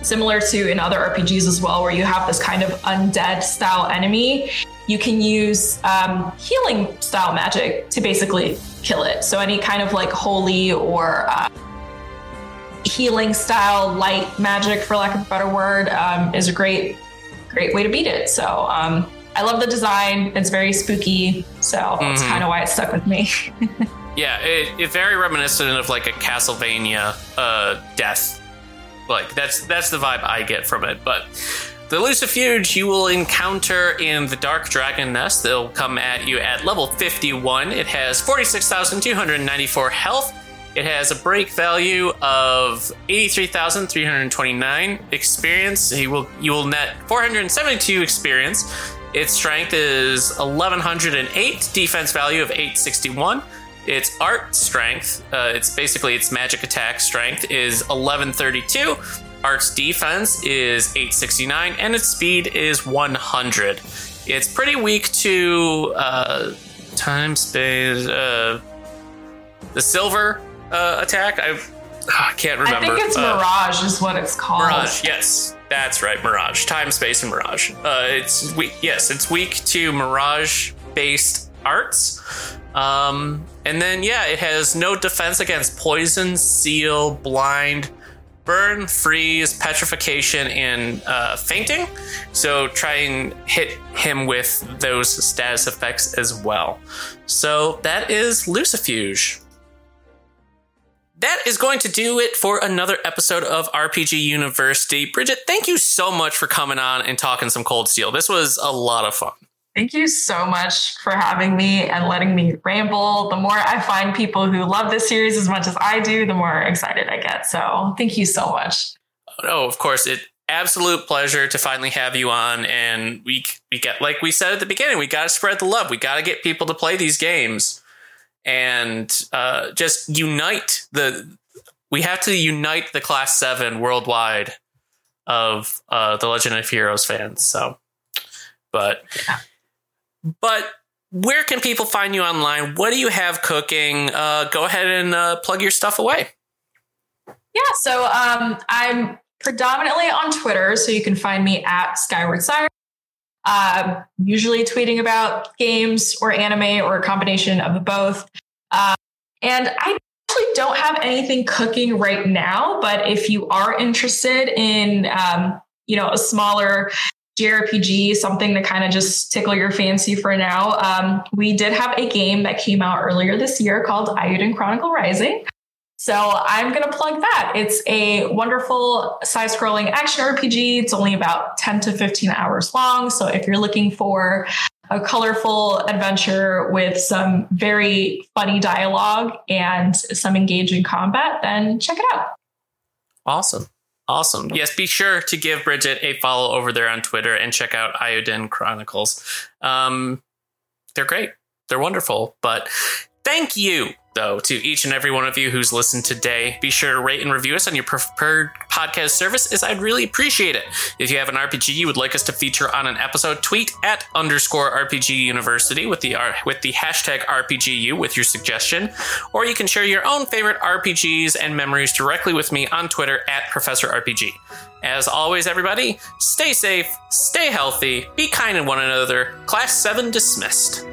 similar to in other RPGs as well, where you have this kind of undead style enemy, you can use um, healing style magic to basically kill it. So any kind of like holy or uh, healing style light magic, for lack of a better word, um, is a great, great way to beat it. So um, I love the design. It's very spooky. So mm-hmm. that's kind of why it stuck with me. yeah, it, it's very reminiscent of like a Castlevania uh, death. Like that's that's the vibe I get from it. But the Lucifuge you will encounter in the Dark Dragon Nest. They'll come at you at level 51. It has 46,294 health it has a break value of 83,329 experience. You will you will net 472 experience. Its strength is 1108, defense value of 861. Its art strength, uh, it's basically its magic attack strength is 1132. Art's defense is 869 and its speed is 100. It's pretty weak to uh, time space. Uh, the silver uh, attack. I, I can't remember. I think it's uh, Mirage, is what it's called. Mirage, yes, that's right. Mirage, time, space, and Mirage. Uh, it's weak. Yes, it's weak to Mirage-based arts. Um, and then yeah, it has no defense against poison, seal, blind, burn, freeze, petrification, and uh, fainting. So try and hit him with those status effects as well. So that is Lucifuge. That is going to do it for another episode of RPG University. Bridget, thank you so much for coming on and talking some Cold Steel. This was a lot of fun. Thank you so much for having me and letting me ramble. The more I find people who love this series as much as I do, the more excited I get. So thank you so much. Oh, of course. It absolute pleasure to finally have you on. And we we get like we said at the beginning, we gotta spread the love. We gotta get people to play these games and uh, just unite the we have to unite the class seven worldwide of uh, the Legend of Heroes fans. So but yeah but where can people find you online? What do you have cooking? Uh, go ahead and uh, plug your stuff away. Yeah, so um, I'm predominantly on Twitter, so you can find me at Skyward Siren. Uh, usually tweeting about games or anime or a combination of both. Uh, and I actually don't have anything cooking right now, but if you are interested in, um, you know, a smaller JRPG, something to kind of just tickle your fancy for now. Um, we did have a game that came out earlier this year called Eiyuden Chronicle Rising. So I'm going to plug that. It's a wonderful side scrolling action RPG. It's only about 10 to 15 hours long. So if you're looking for a colorful adventure with some very funny dialogue and some engaging combat, then check it out. Awesome. Awesome. Yes, be sure to give Bridget a follow over there on Twitter and check out Eiyuden Chronicles. Um, they're great. They're wonderful. But thank you though, to each and every one of you who's listened today. Be sure to rate and review us on your preferred podcast service, as I'd really appreciate it. If you have an RPG you would like us to feature on an episode, tweet at underscore RPG University with the uh, with the hashtag RPGU with your suggestion, or you can share your own favorite RPGs and memories directly with me on Twitter at Professor RPG. As always, everybody, stay safe, stay healthy, be kind to one another. Class 7 dismissed.